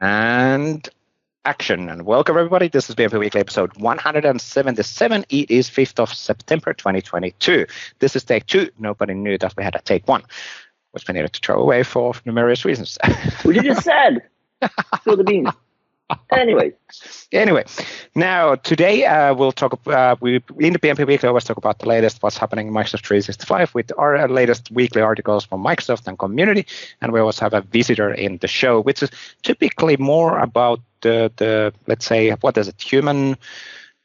And action and welcome everybody. This is PnP Weekly episode 177. It is 5th of September 2022. This is take two. Nobody knew that we had a take one, which we needed to throw away for numerous reasons. Which you just said. Spill the beans. Anyway. Anyway, now today uh, we'll talk. Uh, we in the PnP Weekly always talk about the latest, what's happening in Microsoft 365 with our uh, latest weekly articles from Microsoft and community, and we always have a visitor in the show, which is typically more about the the let's say what is it human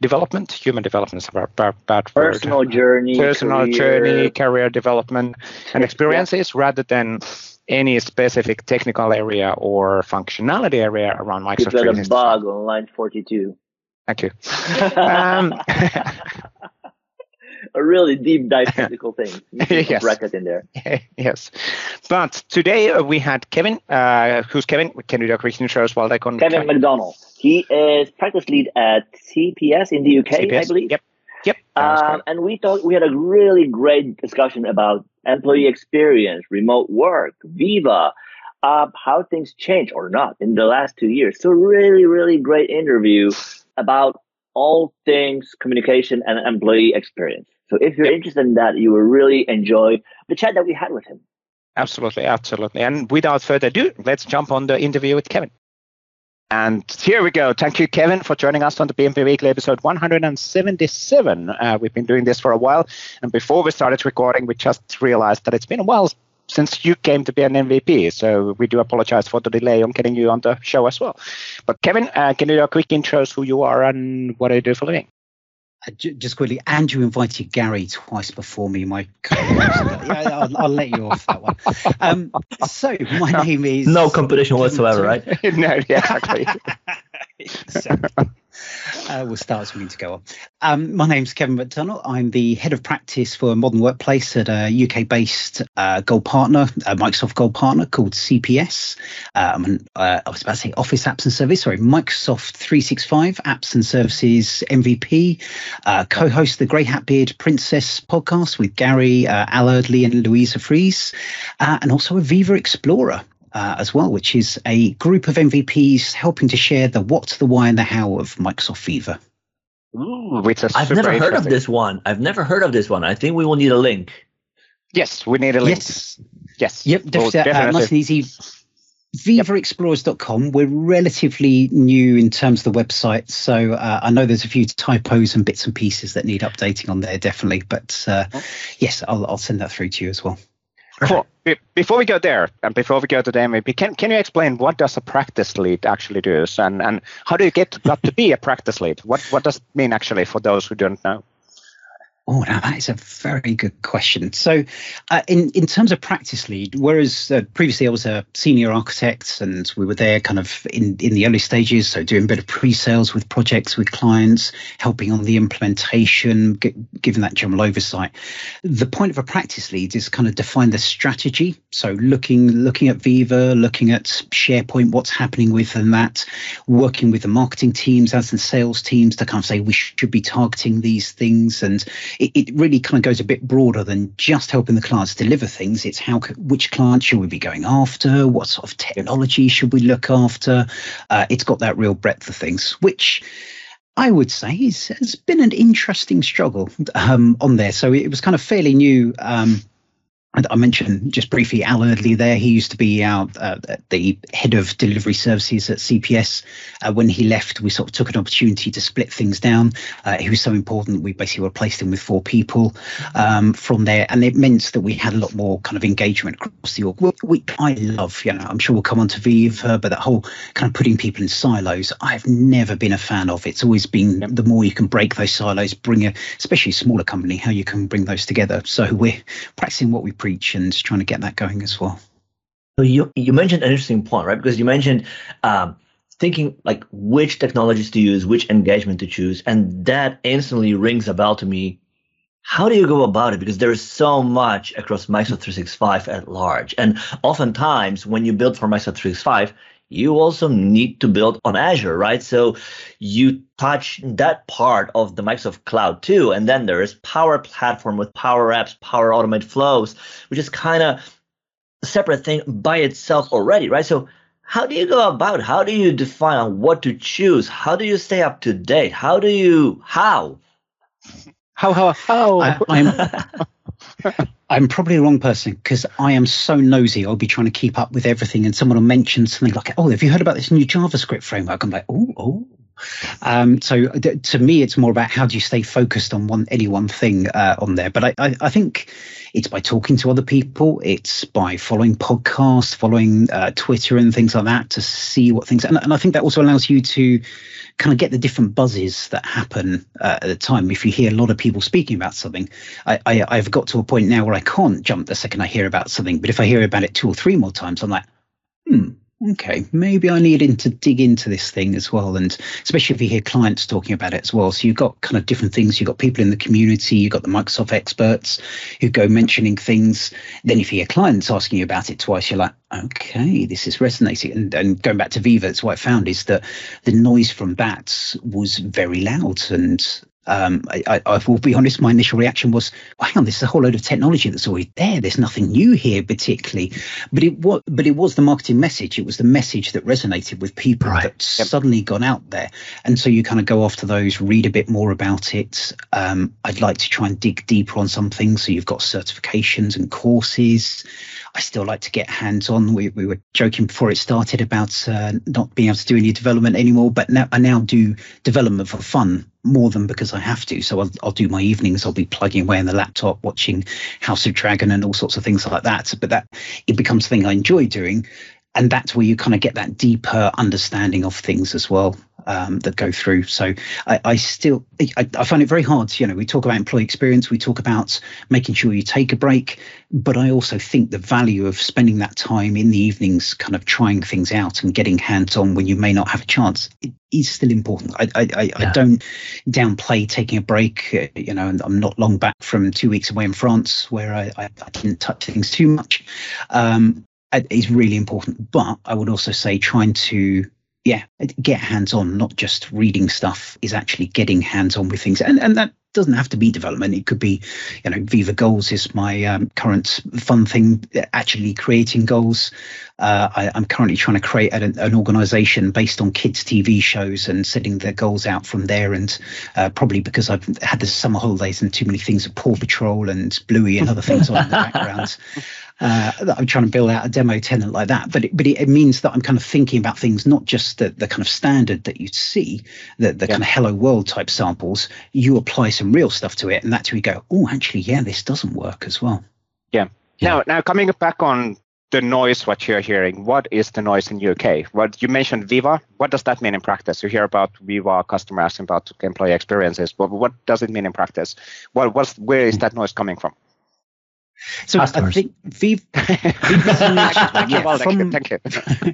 development human development is about bad personal word. journey personal career. journey career development and experiences yeah. rather than any specific technical area or functionality area around Microsoft. You got a bug on line 42. Thank you. um, a really deep dive technical thing. yes. Bracket in there. yes. But today uh, we had Kevin. Uh, who's Kevin? Can you do a quick intro as well? Like on Kevin McDonnell. He is practice lead at CPS in the UK, CPS. I believe. Yep. Yep. Um, and we thought we had a really great discussion about employee experience, remote work, Viva, uh, how things change or not in the last two years. So really, really great interview about all things communication and employee experience. So if you're yep. interested in that, you will really enjoy the chat that we had with him. Absolutely, absolutely. And without further ado, let's jump on the interview with Kevin. And here we go. Thank you, Kevin, for joining us on the PnP Weekly episode 177. Uh, we've been doing this for a while. And before we started recording, we just realized that it's been a while since you came to be an MVP. So we do apologize for the delay on getting you on the show as well. But Kevin, uh, can you do a quick intro of who you are and what do you do for a living? Uh, just quickly, Andrew invited Gary twice before me. My yeah, I'll, I'll, let you off that one. Um, so my name is no competition whatsoever, right? no, yeah, exactly. so, uh, we'll start as we need to go on. Um, my name's Kevin McDonnell. I'm the head of practice for Modern Workplace at a UK based uh, gold partner, a Microsoft gold partner called CPS. Um, uh, I was about to say Office Apps and Service, sorry, Microsoft 365 Apps and Services MVP. Uh, co host the Grey Hat Beard Princess podcast with Gary, uh, Al Eardley, and Luise Freese, uh, and also a Viva Explorer uh, as well, which is a group of MVPs helping to share the what, the why, and the how of Microsoft Viva. Ooh, which is I've never heard of this one. I've never heard of this one. I think we will need a link. Yes, we need a link. Yes. Yes. Yep. Def- uh, nice and easy. VivaExplorers.com. We're relatively new in terms of the website, so uh, I know there's a few typos and bits and pieces that need updating on there, definitely. But uh, yes, I'll, I'll send that through to you as well. Cool. Before we go there, and before we go to the MVP, can, can you explain what does a practice lead actually do, and and how do you get got to be a practice lead? What what does it mean actually for those who don't know? Oh, now that is a very good question. So, uh, in in terms of practice lead, whereas uh, previously I was a senior architect and we were there kind of in in the early stages, so doing a bit of pre-sales with projects with clients, helping on the implementation, get, giving that general oversight. The point of a practice lead is kind of define the strategy. So, looking looking at Viva, looking at SharePoint, what's happening with within that, working with the marketing teams as the sales teams to kind of say we should be targeting these things and it, it, really kind of goes a bit broader than just helping the clients deliver things. It's how which clients should we be going after? What sort of technology should we look after? Uh, it's got that real breadth of things, which I would say has been an interesting struggle um, on there. So it was kind of fairly new. Um, I mentioned just briefly Al Eardley there. He used to be our uh, the head of delivery services at CPS. Uh, when he left, we sort of took an opportunity to split things down. Uh, he was so important, we basically replaced him with four people um, from there, and it meant that we had a lot more kind of engagement across the org. We, I love, you know, I'm sure we'll come on to Viva, but that whole kind of putting people in silos, I've never been a fan of. It's always been the more you can break those silos, bring a, especially a smaller company, how you can bring those together. So we're practicing what we preach and trying to get that going as well. So you you mentioned an interesting point, right? Because you mentioned um, thinking like which technologies to use, which engagement to choose, and that instantly rings a bell to me. How do you go about it? Because there is so much across Microsoft 365 at large, and oftentimes when you build for Microsoft 365, you also need to build on Azure, right? So you touch that part of the Microsoft Cloud too. And then there is Power Platform with Power Apps, Power Automate Flows, which is kind of a separate thing by itself already, right? So how do you go about? How do you define what to choose? How do you stay up to date? How do you how? How how how? I, I'm I'm probably the wrong person because I am so nosy. I'll be trying to keep up with everything, and someone will mention something like, "Oh, have you heard about this new JavaScript framework?" I'm like, "Oh, oh." Um, so to me, it's more about how do you stay focused on one any one thing uh, on there. But I, I, I think it's by talking to other people. It's by following podcasts, following uh, Twitter and things like that to see what things. And, and I think that also allows you to kind of get the different buzzes that happen uh, at the time. If you hear a lot of people speaking about something, I, I, I've got to a point now where I can't jump the second I hear about something. But if I hear about it two or three more times, I'm like, hmm, okay, maybe I needed to dig into this thing as well. And especially if you hear clients talking about it as well. So you've got kind of different things. You've got people in the community, you've got the Microsoft experts who go mentioning things. Then if you hear clients asking you about it twice, you're like, okay, this is resonating. And, and going back to Viva, it's what I found is that the noise from that was very loud and um, I, I, will be honest, my initial reaction was, well, hang on, this is a whole load of technology that's already there. There's nothing new here particularly. But it was but it was the marketing message. It was the message that resonated with people right. that yep. suddenly gone out there. And so you kind of go after those, read a bit more about it. Um, I'd like to try and dig deeper on some things. So you've got certifications and courses. I still like to get hands on. We, we were joking before it started about uh, not being able to do any development anymore, but now I now do development for fun more than because I have to. So I'll, I'll do my evenings. I'll be plugging away on the laptop, watching House of Dragon and all sorts of things like that. But that it becomes something I enjoy doing, and that's where you kind of get that deeper understanding of things as well um, that go through. So I, I still I, I, find it very hard. You know, we talk about employee experience, we talk about making sure you take a break, but I also think the value of spending that time in the evenings, kind of trying things out and getting hands on when you may not have a chance, it is still important. I I, I, yeah. I don't downplay taking a break. Uh, you know, and I'm not long back from two weeks away in France where I, I, didn't touch things too much. Um, is really important, but I would also say trying to yeah, get hands on, not just reading stuff, is actually getting hands on with things. And, and that doesn't have to be development. It could be, you know, Viva Goals is my um, current fun thing, actually creating goals. Uh, I, am currently trying to create an, an, organization based on kids' TV shows and setting their goals out from there. And uh, probably because I've had the summer holidays and too many things of Paw Patrol and Bluey and other things on in the background. Uh, that I'm trying to build out a demo tenant like that. But it, but it, it, means that I'm kind of thinking about things not just the, the kind of standard that you see, the, the yeah. kind of hello world type samples. You apply some real stuff to it, and that's where you go, oh, actually, yeah, this doesn't work as well. Yeah. yeah. Now, now coming back on the noise, what you're hearing, what is the noise in UK? What you mentioned Viva. What does that mean in practice? You hear about Viva customers asking about employee experiences, but what does it mean in practice? What, what's, where is that noise coming from? So Customers. I think you. Well, thank you.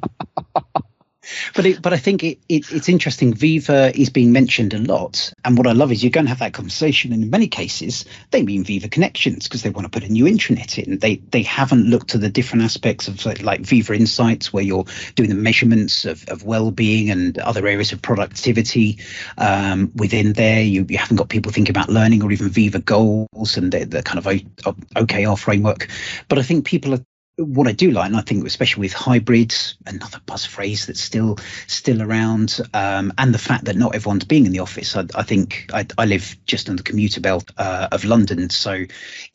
But it, but I think it, it, it's interesting. Viva is being mentioned a lot, and what I love is you're going to have that conversation. And in many cases, they mean Viva Connections because they want to put a new intranet in. They they haven't looked at the different aspects of like, like Viva Insights, where you're doing the measurements of, of well-being and other areas of productivity um, within there. You, you haven't got people thinking about learning or even Viva goals and the, the kind of OKR framework. But I think people are what I do like, and I think especially with hybrids, another buzz phrase that's still still around, um, and the fact that not everyone's being in the office. I, I think I, I, live just on the commuter belt uh, of London, so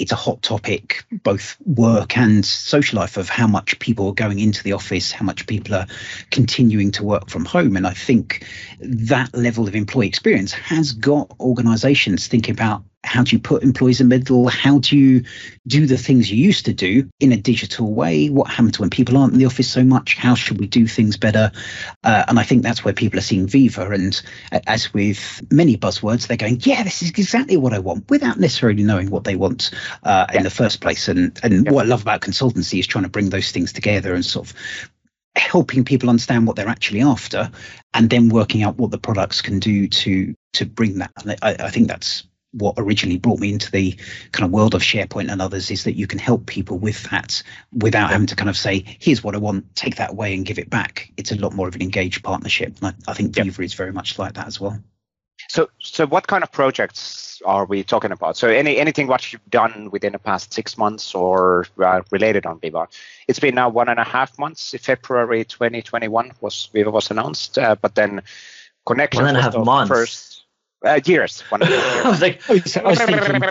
it's a hot topic, both work and social life, of how much people are going into the office, how much people are continuing to work from home, and I think that level of employee experience has got organisations thinking about how do you put employees in the middle? How do you do the things you used to do in a digital way? What happens when people aren't in the office so much? How should we do things better? Uh, and I think that's where people are seeing Viva. And as with many buzzwords, they're going, yeah, this is exactly what I want without necessarily knowing what they want uh, yeah. in the first place. And, and yeah. what I love about consultancy is trying to bring those things together and sort of helping people understand what they're actually after and then working out what the products can do to to bring that. And I, I think that's what originally brought me into the kind of world of SharePoint and others is that you can help people with that without having to kind of say, here's what I want, take that away and give it back. It's a lot more of an engaged partnership. And I, I think Viva is very much like that as well. So, so what kind of projects are we talking about? So, any anything what you've done within the past six months or uh, related on Viva? It's been now one and a half months. February 2021 was Viva was announced, uh, but then Connections One and a half months. first uh, years. One and a half I was like, I was, I was thinking,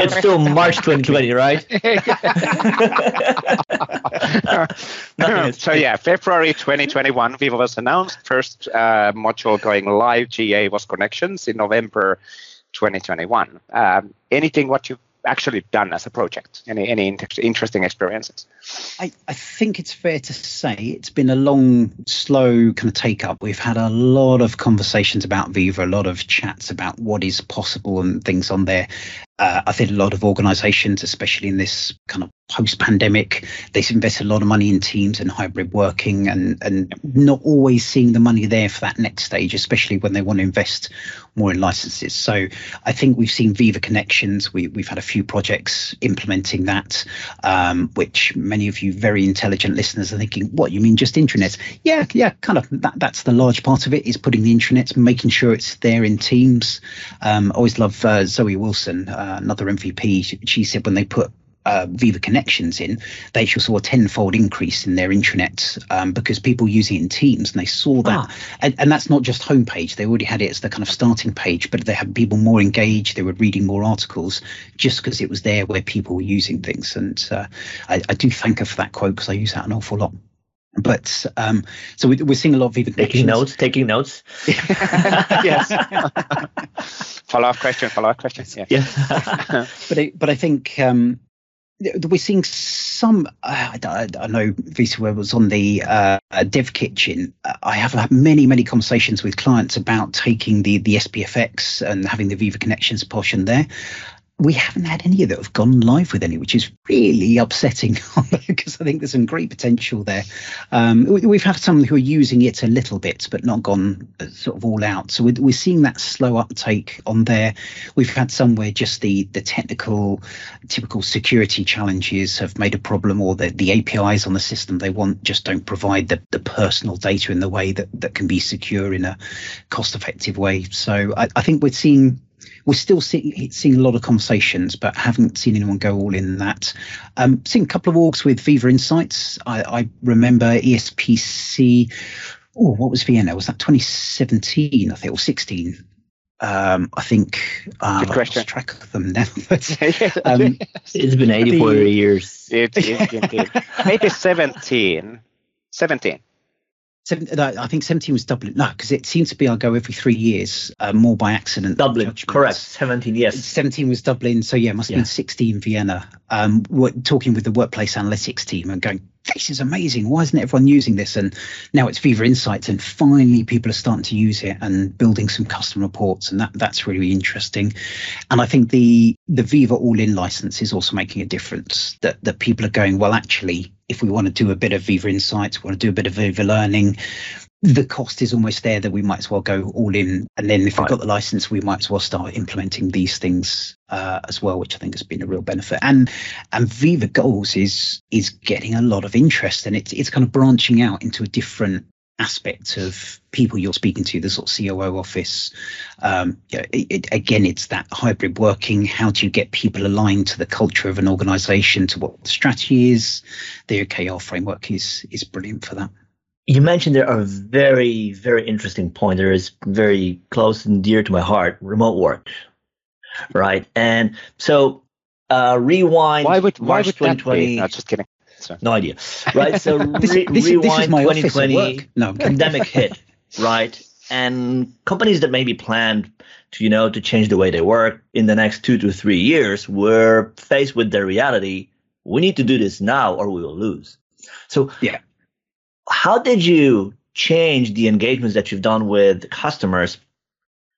it's still March 2020, right? so yeah, February 2021, Viva was announced. First uh, module going live, GA was connections in November 2021. Um, anything what you've actually done as a project? Any any inter- interesting experiences? I, I think it's fair to say it's been a long, slow kind of take up. We've had a lot of conversations about Viva, a lot of chats about what is possible and things on there. Uh, I think a lot of organizations, especially in this kind of post pandemic, they've invested a lot of money in teams and hybrid working and, and not always seeing the money there for that next stage, especially when they want to invest more in licenses. So I think we've seen Viva Connections. We, we've had a few projects implementing that, um, which many of you very intelligent listeners are thinking, what, you mean just intranets? Yeah, yeah, kind of. That, that's the large part of it is putting the intranets, making sure it's there in teams. Um, always love uh, Zoe Wilson, uh, another MVP. She, said when they put uh, Viva connections in, they actually saw a tenfold increase in their intranet um, because people using it in Teams and they saw that. And, and that's not just homepage; they already had it as the kind of starting page, but they had people more engaged. They were reading more articles just because it was there where people were using things. And uh, I, I do thank her for that quote because I use that an awful lot. But um, so we, we're seeing a lot of Viva Taking notes, taking notes. yes. follow up question. Follow up question. Yeah. Yeah. but I, but I think um, we're seeing some. Uh, I, I know VSware was on the uh, Dev Kitchen. I have had many many conversations with clients about taking the the SPFX and having the Viva Connections portion there. We haven't had any of that have gone live with any, which is really upsetting because I think there's some great potential there. Um, we, we've had some who are using it a little bit, but not gone uh, sort of all out. So we're, we're seeing that slow uptake on there. We've had some where just the the technical, typical security challenges have made a problem, or the, the APIs on the system they want just don't provide the, the personal data in the way that, that can be secure in a cost effective way. So I, I think we're seeing we're still seeing, seeing a lot of conversations, but haven't seen anyone go all in that. Um, seen a couple of orgs with Viva Insights. I, I remember ESPC. Oh, what was Vienna? Was that 2017? I think or 16. Um, I think uh, Good I question. lost track of them now. But, um, It's been 84 The- years. It, it, indeed. Maybe 17. 17. Seven, I think 17 was Dublin. No, because it seems to be I go every three years, uh, more by accident. Dublin, correct. 17, yes. 17 was Dublin, so yeah, it must have Yeah. been 16 Vienna. Um, we're talking with the workplace analytics team and going, this is amazing. Why isn't everyone using this? And now it's Viva Insights, and finally people are starting to use it and building some custom reports, and that that's really interesting. And I think the the Viva All-in license is also making a difference. That that people are going, well, actually, if we want to do a bit of Viva Insights, we want to do a bit of Viva Learning, the cost is almost there that we might as well go all in. And then if we've got the license, we might as well start implementing these things uh, as well, which I think has been a real benefit. And and Viva Goals is is getting a lot of interest, and it's it's kind of branching out into a different aspect of people you're speaking to, the sort of COO office. Um, you know, it, it, again, it's that hybrid working. How do you get people aligned to the culture of an organization, to what the strategy is? The OKR framework is is brilliant for that. You mentioned there are very, very interesting point. There is very close and dear to my heart, remote work, right? And so, uh, rewind. Why would, why March would that 2020. be? No, just kidding. Sorry. No idea, right? So This, re- this, this rewind is my 2020. No, pandemic hit, right? And companies that maybe planned to, you know, to change the way they work in the next two to three years were faced with the reality. We need to do this now or we will lose. So Yeah. How did you change the engagements that you've done with customers?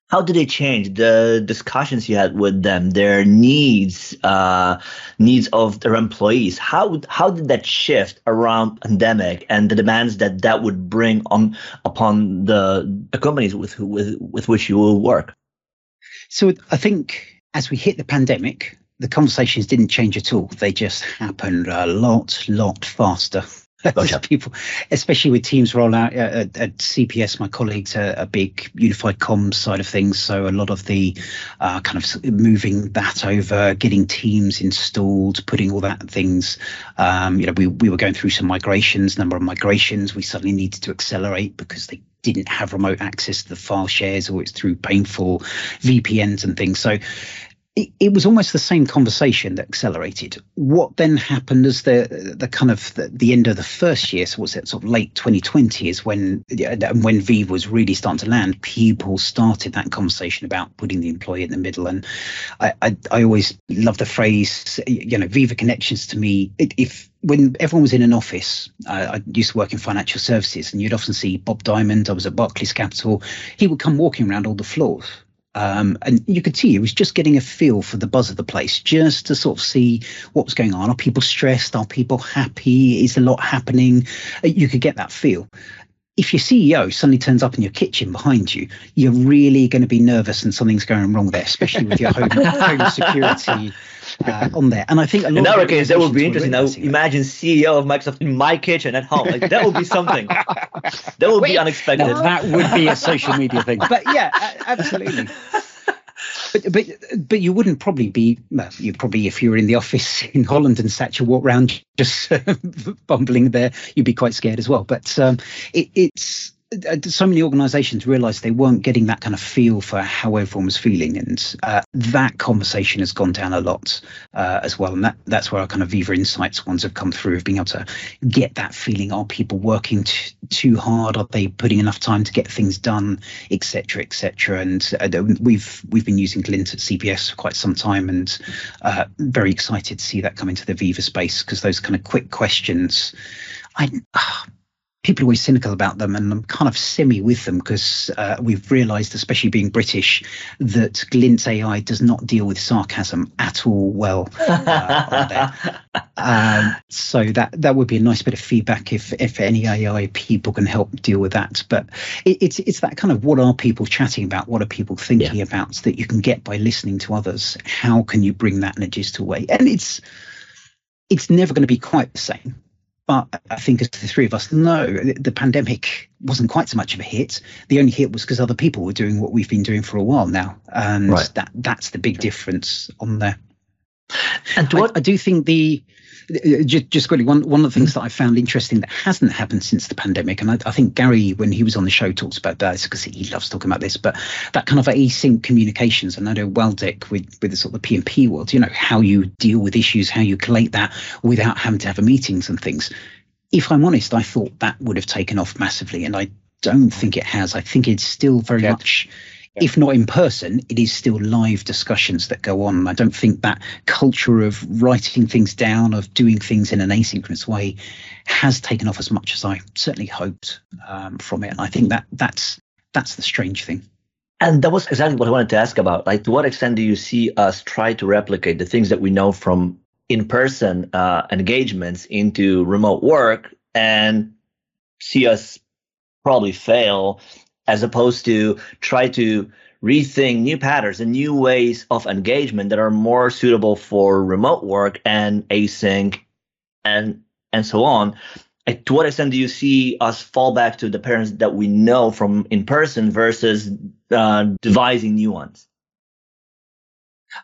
How did they change the discussions you had with them, their needs, uh, needs of their employees? How how did that shift around pandemic and the demands that that would bring on upon the, the companies with with with which you will work? So I think as we hit the pandemic, the conversations didn't change at all. They just happened a lot, lot faster. People, especially with Teams rollout uh, at, at, CPS, my colleagues are a big unified comms side of things. So a lot of the uh, kind of moving that over, getting Teams installed, putting all that things. Um, you know, we we were going through some migrations, number of migrations. We suddenly needed to accelerate because they didn't have remote access to the file shares or it's through painful VPNs and things. So it, it, was almost the same conversation that accelerated. What then happened as the the kind of the, the end of the first year, so was it sort of late 2020, is when when Viva was really starting to land. People started that conversation about putting the employee in the middle, and I I, I always love the phrase, you know, Viva connections to me. If when everyone was in an office, uh, I used to work in financial services, and you'd often see Bob Diamond. I was at Barclays Capital. He would come walking around all the floors um, and you could see he was just getting a feel for the buzz of the place, just to sort of see what was going on. Are people stressed? Are people happy? Is a lot happening? Uh, you could get that feel. If your CEO suddenly turns up in your kitchen behind you, you're really going to be nervous and something's going wrong there, especially with your home, home security uh, on there. And I think in our case, that would be interesting. Now, imagine CEO of Microsoft in my kitchen at home. Like that would be something. that would Wait, be unexpected. that would be a social media thing. But yeah, absolutely. But, but but you wouldn't probably be well, you probably if you were in the office in Holland and Satya walk around just bumbling there, you'd be quite scared as well. But um, it, it's so many organizations realized they weren't getting that kind of feel for how everyone was feeling and uh, that conversation has gone down a lot uh, as well and that that's where our kind of viva insights ones have come through of being able to get that feeling are people working t- too hard are they putting enough time to get things done etc etc and uh, we've we've been using glint at cps for quite some time and uh, very excited to see that come into the viva space because those kind of quick questions i uh, people are always cynical about them, and I'm kind of semi with them because uh, we've realised, especially being British, that Glint AI does not deal with sarcasm at all well. Uh, um, so that that would be a nice bit of feedback if if any AI people can help deal with that. But it, it's it's that kind of what are people chatting about, what are people thinking yeah. about that you can get by listening to others. How can you bring that in a digital way? And it's it's never going to be quite the same but I think as the three of us know, the pandemic wasn't quite so much of a hit. The only hit was because other people were doing what we've been doing for a while now, and right. that that's the big difference on there. And what I, I do think the Uh, just, just quickly, one, one of the things that I found interesting that hasn't happened since the pandemic, and I, I think Gary, when he was on the show, talks about that because he loves talking about this, but that kind of async communications, and I know Waldek with, with the sort of the PnP world, you know, how you deal with issues, how you collate that without having to have meetings and things. If I'm honest, I thought that would have taken off massively, and I don't think it has. I think it's still very yeah. much if not in person, it is still live discussions that go on. I don't think that culture of writing things down, of doing things in an asynchronous way, has taken off as much as I certainly hoped um, from it. And I think that that's that's the strange thing. And that was exactly what I wanted to ask about. Like, to what extent do you see us try to replicate the things that we know from in-person uh, engagements into remote work, and see us probably fail as opposed to try to rethink new patterns and new ways of engagement that are more suitable for remote work and async and and so on. To what extent do you see us fall back to the parents that we know from in person versus uh, devising new ones?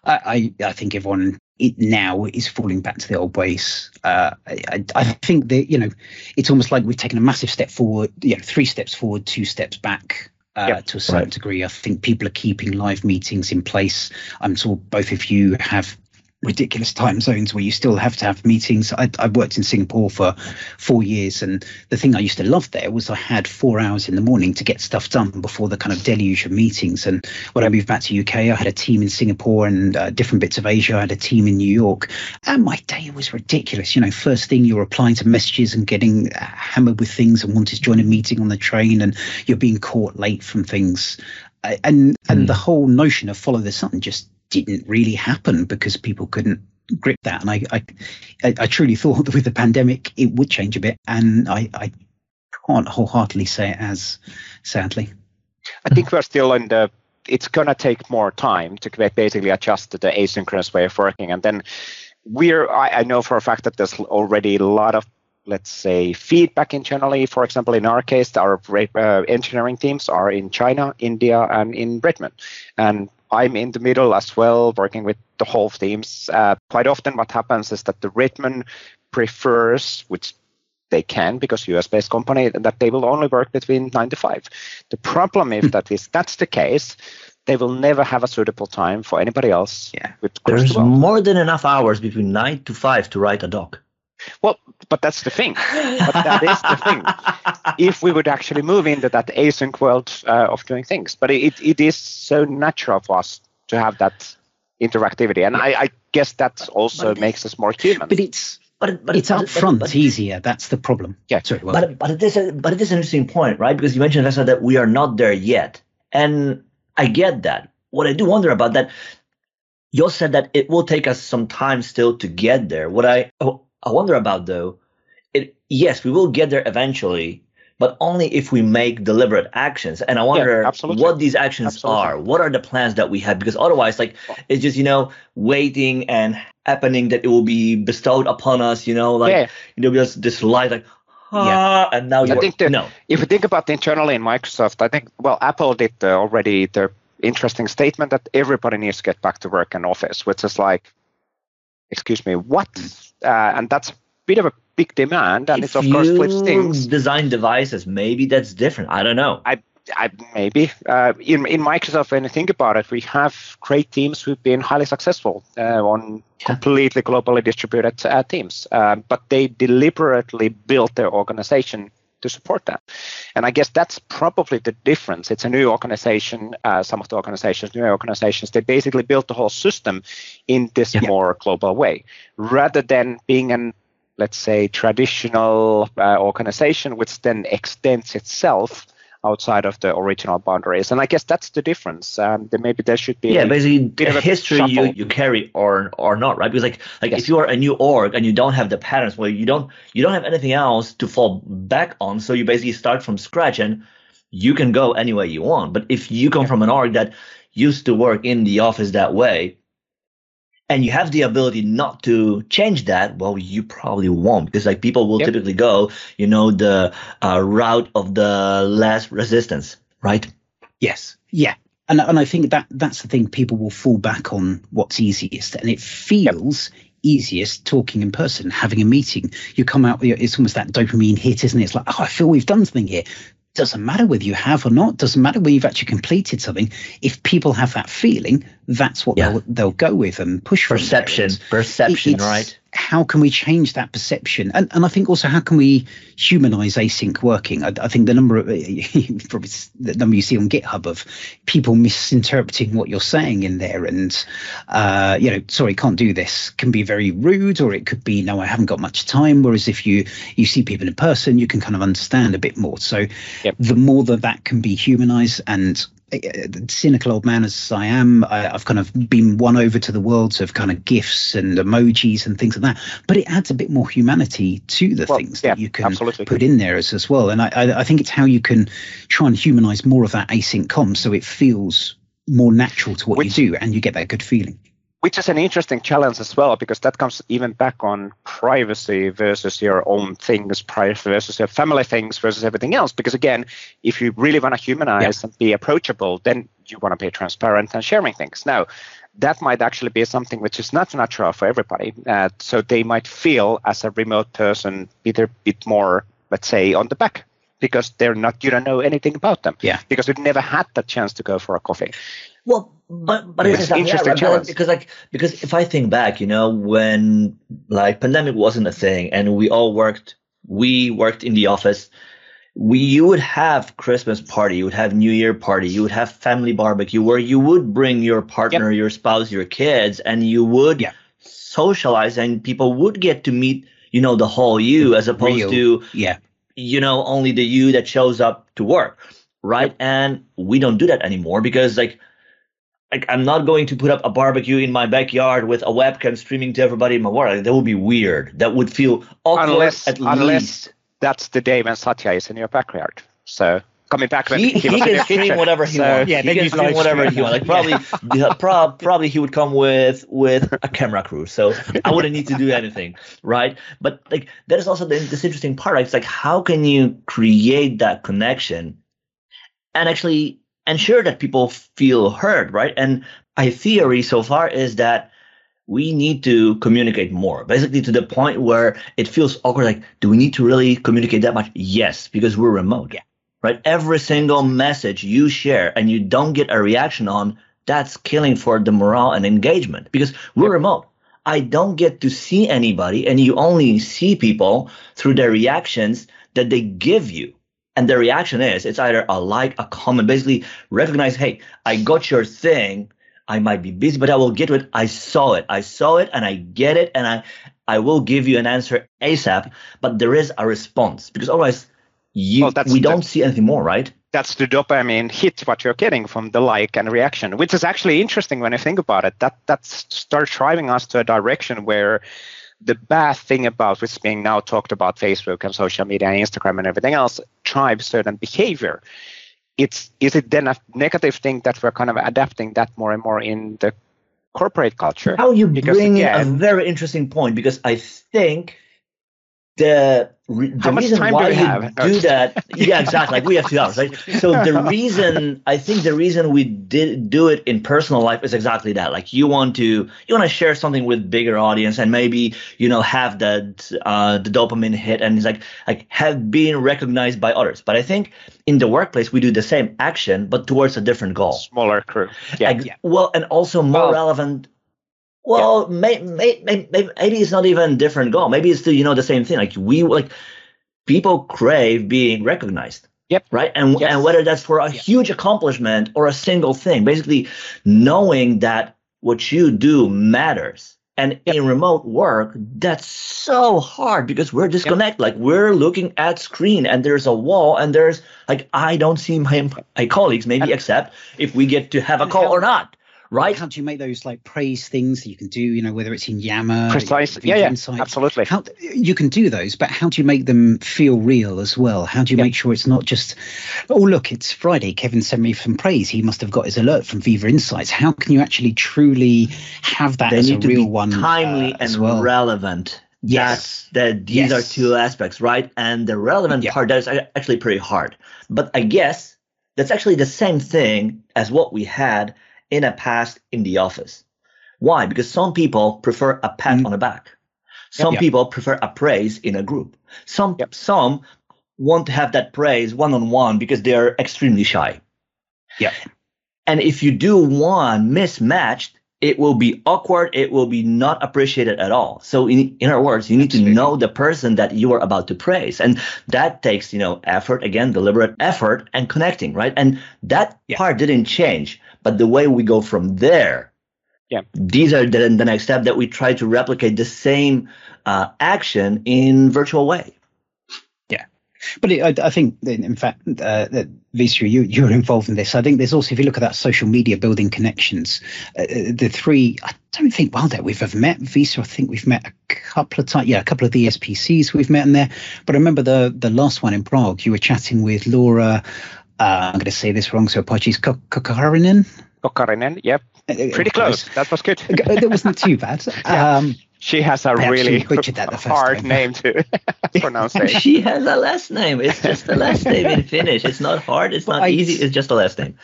I, I think everyone it now is falling back to the old ways. Uh, I, I, think that you know it's almost like we've taken a massive step forward, you know, three steps forward, two steps back. Uh, yep, to a certain right. degree, I think people are keeping live meetings in place. I'm sure both of you have ridiculous time zones where you still have to have meetings. I, I, worked in Singapore for four years, and the thing I used to love there was I had four hours in the morning to get stuff done before the kind of deluge of meetings. And when I moved back to UK, I had a team in Singapore and uh, different bits of Asia. I had a team in New York, and my day was ridiculous. You know, first thing you're replying to messages and getting uh, hammered with things, and wanting to join a meeting on the train, and you're being caught late from things. And and mm. the whole notion of follow the sun just didn't really happen because people couldn't grip that. And I, I, I truly thought that with the pandemic it would change a bit, and I, I can't wholeheartedly say it as, sadly. I think we're still in the. It's gonna take more time to basically adjust to the asynchronous way of working, and then we're. I, I know for a fact that there's already a lot of let's say, feedback internally. For example, in our case, our uh, engineering teams are in China, India, and in Redmond. And I'm in the middle as well, working with the whole teams. Uh, quite often, what happens is that the Redmond prefers, which they can because US-based company, that they will only work between nine to five. The problem is that if that's the case, they will never have a suitable time for anybody else. Yeah, there's more than enough hours between nine to five to write a doc. Well, but that's the thing. but that is the thing. If we would actually move into that async world uh, of doing things, but it, it is so natural for us to have that interactivity, and I, I guess that also makes us more human. But it's but, but it's but, upfront but, easier. That's the problem. Yeah, sorry. Well. But but it is a, but it is an interesting point, right? Because you mentioned Vesa that we are not there yet, and I get that. What I do wonder about that, you said that it will take us some time still to get there. What I I wonder about though, it yes, we will get there eventually, but only if we make deliberate actions. And I wonder yeah, what these actions absolutely. are. What are the plans that we have? Because otherwise, like it's just you know waiting and happening that it will be bestowed upon us. You know, like yeah. you know, just this light like. Ah, yeah. and now you I think the, no. If you think about internally in Microsoft, I think well, Apple did uh, already the interesting statement that everybody needs to get back to work in office, which is like, excuse me, what? Uh, and that's a bit of a big demand, and if it's of course flips things. Design devices, maybe that's different. I don't know. I, I maybe uh, in in Microsoft, when you think about it, we have great teams who've been highly successful uh, on yeah. completely globally distributed uh, teams, uh, but they deliberately built their organization to support that. And I guess that's probably the difference. It's a new organization. Uh, some of the organizations, new organizations, they basically built the whole system in this yeah. more global way, rather than being an let's say, traditional uh, organization, which then extends itself outside of the original boundaries. And I guess that's the difference. Um, then maybe there should be yeah, basically the history you, you carry or or not, right? Because like like yes. if you are a new org and you don't have the patterns, well, you don't you don't have anything else to fall back on, so you basically start from scratch and you can go any way you want. But if you come yeah. from an org that used to work in the office that way, and you have the ability not to change that, well, you probably won't because like people will yep. typically go, you know, the uh, route of the less resistance, right? Yes. Yeah. And, and I think that that's the thing people will fall back on what's easiest and it feels yep easiest talking in person, having a meeting. You come out, it's almost that dopamine hit, isn't it? It's like, oh, I feel we've done something here doesn't matter whether you have or not doesn't matter whether you've actually completed something if people have that feeling that's what yeah. they'll they'll go with and push perception perception right how can we change that perception? And, and I think also how can we humanize async working? I, I think the number of probably the number you see on GitHub of people misinterpreting what you're saying in there, and uh, you know, sorry, can't do this, can be very rude, or it could be no, I haven't got much time. Whereas if you you see people in person, you can kind of understand a bit more. So yep. the more that that can be humanized and cynical old man as I am, I, have kind of been won over to the worlds of kind of gifs and emojis and things like that. But it adds a bit more humanity to the well, things yeah, that you can absolutely. put in there as, as well. And I, I, I think it's how you can try and humanize more of that async com so it feels more natural to what Which, you do and you get that good feeling which is an interesting challenge as well because that comes even back on privacy versus your own things privacy versus your family things versus everything else. Because again if you really want to humanize and be approachable then you want to be transparent and sharing things. Now that might actually be something which is not natural for everybody uh, so they might feel as a remote person either a bit more let's say on the back because they're not you don't know anything about them. Yeah. Because we've never had the chance to go for a coffee well but but it's, interesting because like because if I think back, you know, when like pandemic wasn't a thing and we all worked, we worked in the office. We you would have Christmas party, you would have New Year party, you would have family barbecue where you would bring your partner, yep. your spouse, your kids, and you would yeah. socialize, and people would get to meet, you know, the whole you as opposed Real. to yeah, you know, only the you that shows up to work, right? Yep. And we don't do that anymore because like like I'm not going to put up a barbecue in my backyard with a webcam streaming to everybody in my world. That would be weird. That would feel awkward unless, at unless least. That's the day when Satya is in your backyard. So coming back when he, he, he can stream kitchen. whatever he So- wants. Yeah, he can stream live whatever he wants. Like probably, yeah, prob- probably he would come with with a camera crew, so I wouldn't need to do anything, right? But like that is also the, this interesting part. Right? It's like how can you create that connection and actually ensure that people feel heard, right? And my theory so far is that we need to communicate more, basically to the point where it feels awkward. Like, do we need to really communicate that much? Yes, because we're remote. Yeah. Right. Every single message you share and you don't get a reaction on, that's killing for the morale and engagement because we're remote. I don't get to see anybody, and you only see people through their reactions that they give you. And the reaction is it's either a like, a comment, basically recognize, hey, I got your thing. I might be busy, but I will get to it. I saw it. I saw it and I get it. And I, I will give you an answer ASAP, but there is a response because otherwise you, Well, we don't see anything more, right? that's the dopamine hit what you're getting from the like and reaction, which is actually interesting when you think about it. That that starts driving us to a direction where the bad thing about what's being now talked about Facebook and social media and Instagram and everything else drives certain behavior. It's is it then a negative thing that we're kind of adapting that more and more in the corporate culture? How you Because, bring in a very interesting point because I think the, the How reason do why we you do that, yeah, exactly. Like we have two hours, right? So the reason I think the reason we did do it in personal life is exactly that. Like you want to you want to share something with bigger audience and maybe you know have that uh, the dopamine hit and it's like like have been recognized by others. But I think in the workplace we do the same action but towards a different goal. Smaller crew. Yeah. Ex- Well, and also more Well- relevant. Well, may, may, may, may, maybe it's not even different goal. Maybe it's still you know the same thing. Like we like people crave being recognized. Yep. Right. And Yes. and whether that's for a huge accomplishment or a single thing, basically knowing that what you do matters. And in remote work, that's so hard because we're disconnected. Like we're looking at screen and there's a wall and there's like I don't see my my colleagues maybe except if we get to have a call or not. Right? How do you make those like praise things that you can do? You know, whether it's in Yammer, precisely, Yeah, yeah. Insights, Absolutely. How you can do those, but how do you make them feel real as well? How do you Yeah. make sure it's not just, oh look, it's Friday. Kevin sent me some praise. He must have got his alert from Viva Insights. How can you actually truly have that They as a need to real be one timely uh, and well? relevant. Yes. That's that these Yes. are two aspects, right? And the relevant Yeah. part that is actually pretty hard. But I guess that's actually the same thing as what we had in a past in the office. Why? Because some people prefer a pat Mm. on the back. Some Yep. people prefer a praise in a group. Some Yep. some want to have that praise one on one because they are extremely shy. Yeah. And if you do one mismatched, it will be awkward. It will be not appreciated at all. So in, in other words, you need Absolutely. to know the person that you are about to praise. And that takes, you know, effort, again, deliberate effort and connecting, right? And that Yeah. part didn't change, but the way we go from there, Yeah. these are the, the next step that we try to replicate the same uh, action in virtual way. Yeah, but it, I, I think, in fact, uh, that Vesa, you, you're involved in this. I think there's also, if you look at that social media building connections, uh, the three, I don't think, well, that we've ever met Vesa. I think we've met a couple of times. Yeah, a couple of the SPCs we've met in there. But I remember the the last one in Prague, you were chatting with Laura. Uh, I'm going to say this wrong, so apologies. Kokkarinen. Kokkarinen. Yep. Pretty close. That was good. That wasn't too bad. Um, She has a I actually really that the hard time. name to pronounce. it. She has a last name. It's just a last name in Finnish. It's not hard. It's But not I- easy. It's just a last name.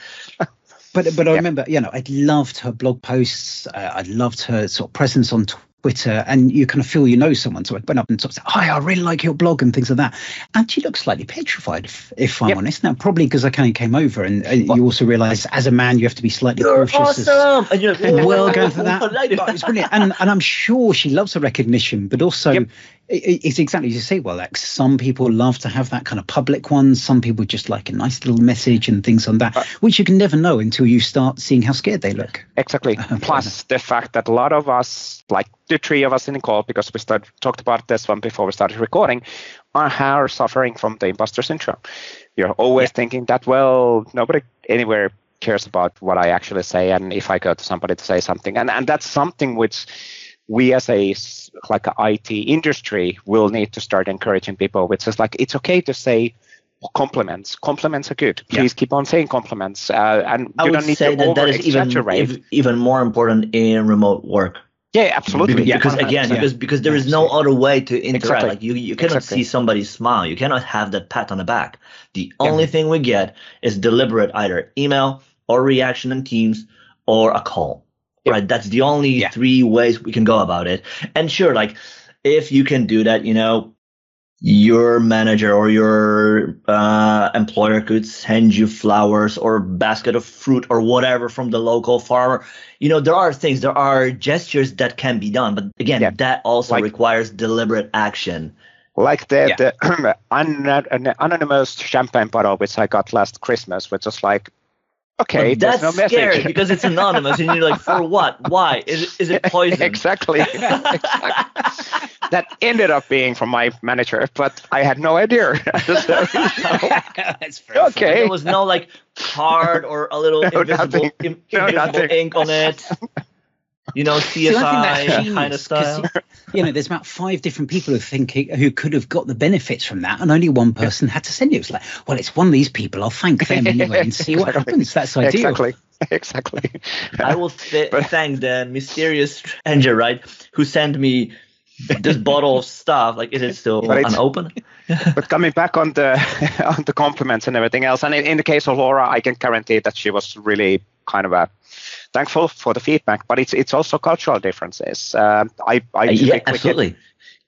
But but I remember, you know, I loved her blog posts. Uh, I loved her sort of presence on Twitter, and you kind of feel you know someone. So I went up and sort of said, "Hi, I really like your blog" and things like that. And she looked slightly petrified, if, if I'm Yep. honest. Now, probably because I kind of came over, and uh, you also realise as a man you have to be slightly You're cautious. as- awesome. And you're like, well, "Whoa, going for that. But it's brilliant, and and I'm sure she loves the recognition, but also Yep. It's exactly as you say. Well, like some people love to have that kind of public one. Some people just like a nice little message and things on that, Uh, which you can never know until you start seeing how scared they look. Exactly. Plus the fact that a lot of us, like the three of us in the call, because we started talked about this one before we started recording, are, are suffering from the imposter syndrome. You're always thinking that well, nobody anywhere cares about what I actually say, and if I go to somebody to say something, and and that's something which we as a like a IT industry will need to start encouraging people, which is like it's okay to say compliments. Compliments are good. Please keep on saying compliments, uh, and I you would don't need say to that that over is even even more important in remote work. yeah, absolutely. Be- because again, 100%. because because there is no other way to interact. Exactly. Like you, you cannot Exactly. see somebody smile. You cannot have that pat on the back. The only thing we get is deliberate either email or reaction in Teams or a call. Right. That's the only Yeah. three ways we can go about it. And sure, like if you can do that, you know, your manager or your uh, employer could send you flowers or a basket of fruit or whatever from the local farmer. You know, there are things, there are gestures that can be done, but again, Yeah. that also Like- requires deliberate action. like the, Yeah. the anonymous champagne bottle which I got last Christmas, which was like, okay, But that's no scary message. because it's anonymous, and you're like, for what? Why? Is it, is it poison? exactly. exactly. That ended up being from my manager, but I had no idea. So, That's very Okay. There was no like card or a little No, invisible, nothing. in- No, invisible nothing. ink on it. You know, See, I think that's CSI kind of style. You know, there's about five different people who think who could have got the benefits from that, and only one person had to send it. It was like, well, it's one of these people. I'll thank them anyway and see what happens. That's ideal. exactly. Exactly. I will th- But- thank the mysterious stranger, right, who sent me this bottle of stuff. Like, is it still But unopened? but coming back on the on the compliments and everything else, and in, in the case of Laura, I can guarantee that she was really kind of a thankful for the feedback. But it's it's also cultural differences. Um, I I Uh, yeah, typically get,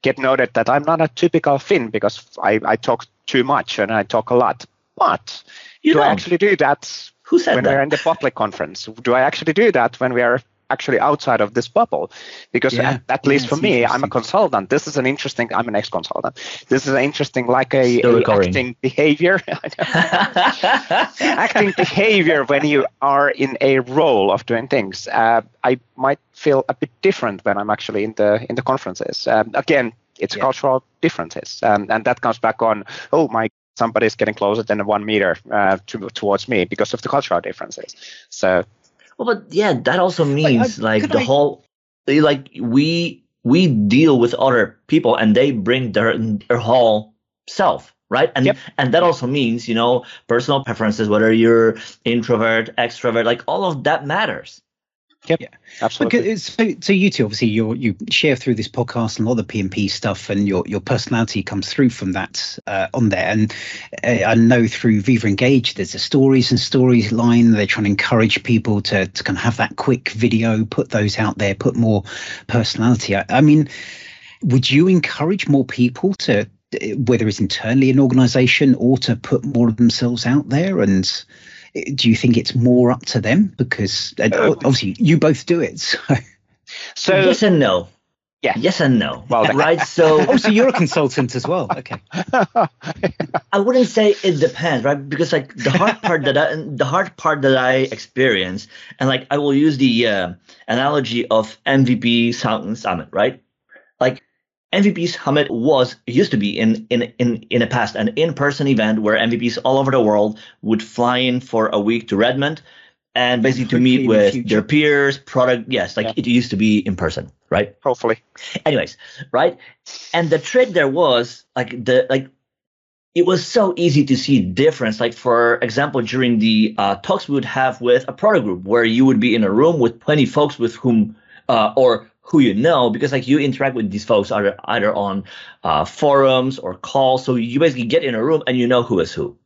get noted that I'm not a typical Finn because I, I talk too much and I talk a lot. But You do I actually do that Who said when that? we're in the public conference? Do I actually do that when we are actually outside of this bubble? Because Yeah. at, at least Yeah, for me, I'm a consultant. This is an interesting. I'm an ex-consultant. This is an interesting, like a, a acting behavior. acting behavior when you are in a role of doing things. Uh, I might feel a bit different when I'm actually in the in the conferences. Um, again, it's Yeah. cultural differences, um, and that comes back on. Oh my, somebody's getting closer than one meter uh, to, towards me because of the cultural differences. So Well, but yeah, that also uh, means I- like the I- whole, eh, like we we deal with other people and they bring their their whole self, right? And Yep. and that also means you know personal preferences, whether you're introvert, extrovert, like all of that matters. Absolutely. So, so you two obviously you you share through this podcast and a lot of the PnP stuff, and your your personality comes through from that uh, on there. And uh, I know through Viva Engage, there's a stories and stories line. They're trying to encourage people to to kind of have that quick video, put those out there, put more personality. I, I mean, would you encourage more people to whether it's internally an organization or to put more of themselves out there and do you think it's more up to them because uh, Uh, obviously you both do it so so yes and no. Yeah. Yes and no. Well, right. So oh so you're a consultant as well okay I wouldn't say it depends, right? Because like the hard part that I, the hard part that I experience, and like I will use the uh, analogy of MVP Sum- Summit, right? Like MVP Summit was used to be in in in in the past an in-person event where MVPs all over the world would fly in for a week to Redmond and basically to meet in the with their peers, product. Yes, like Yeah. it used to be in person, right? hopefully, anyways right and the trick there was like the like it was so easy to see difference like for example during the uh, talks we would have with a product group where you would be in a room with 20 folks with whom uh, or who you know because like you interact with these folks either either on uh, forums or calls so you basically get in a room and you know who is who.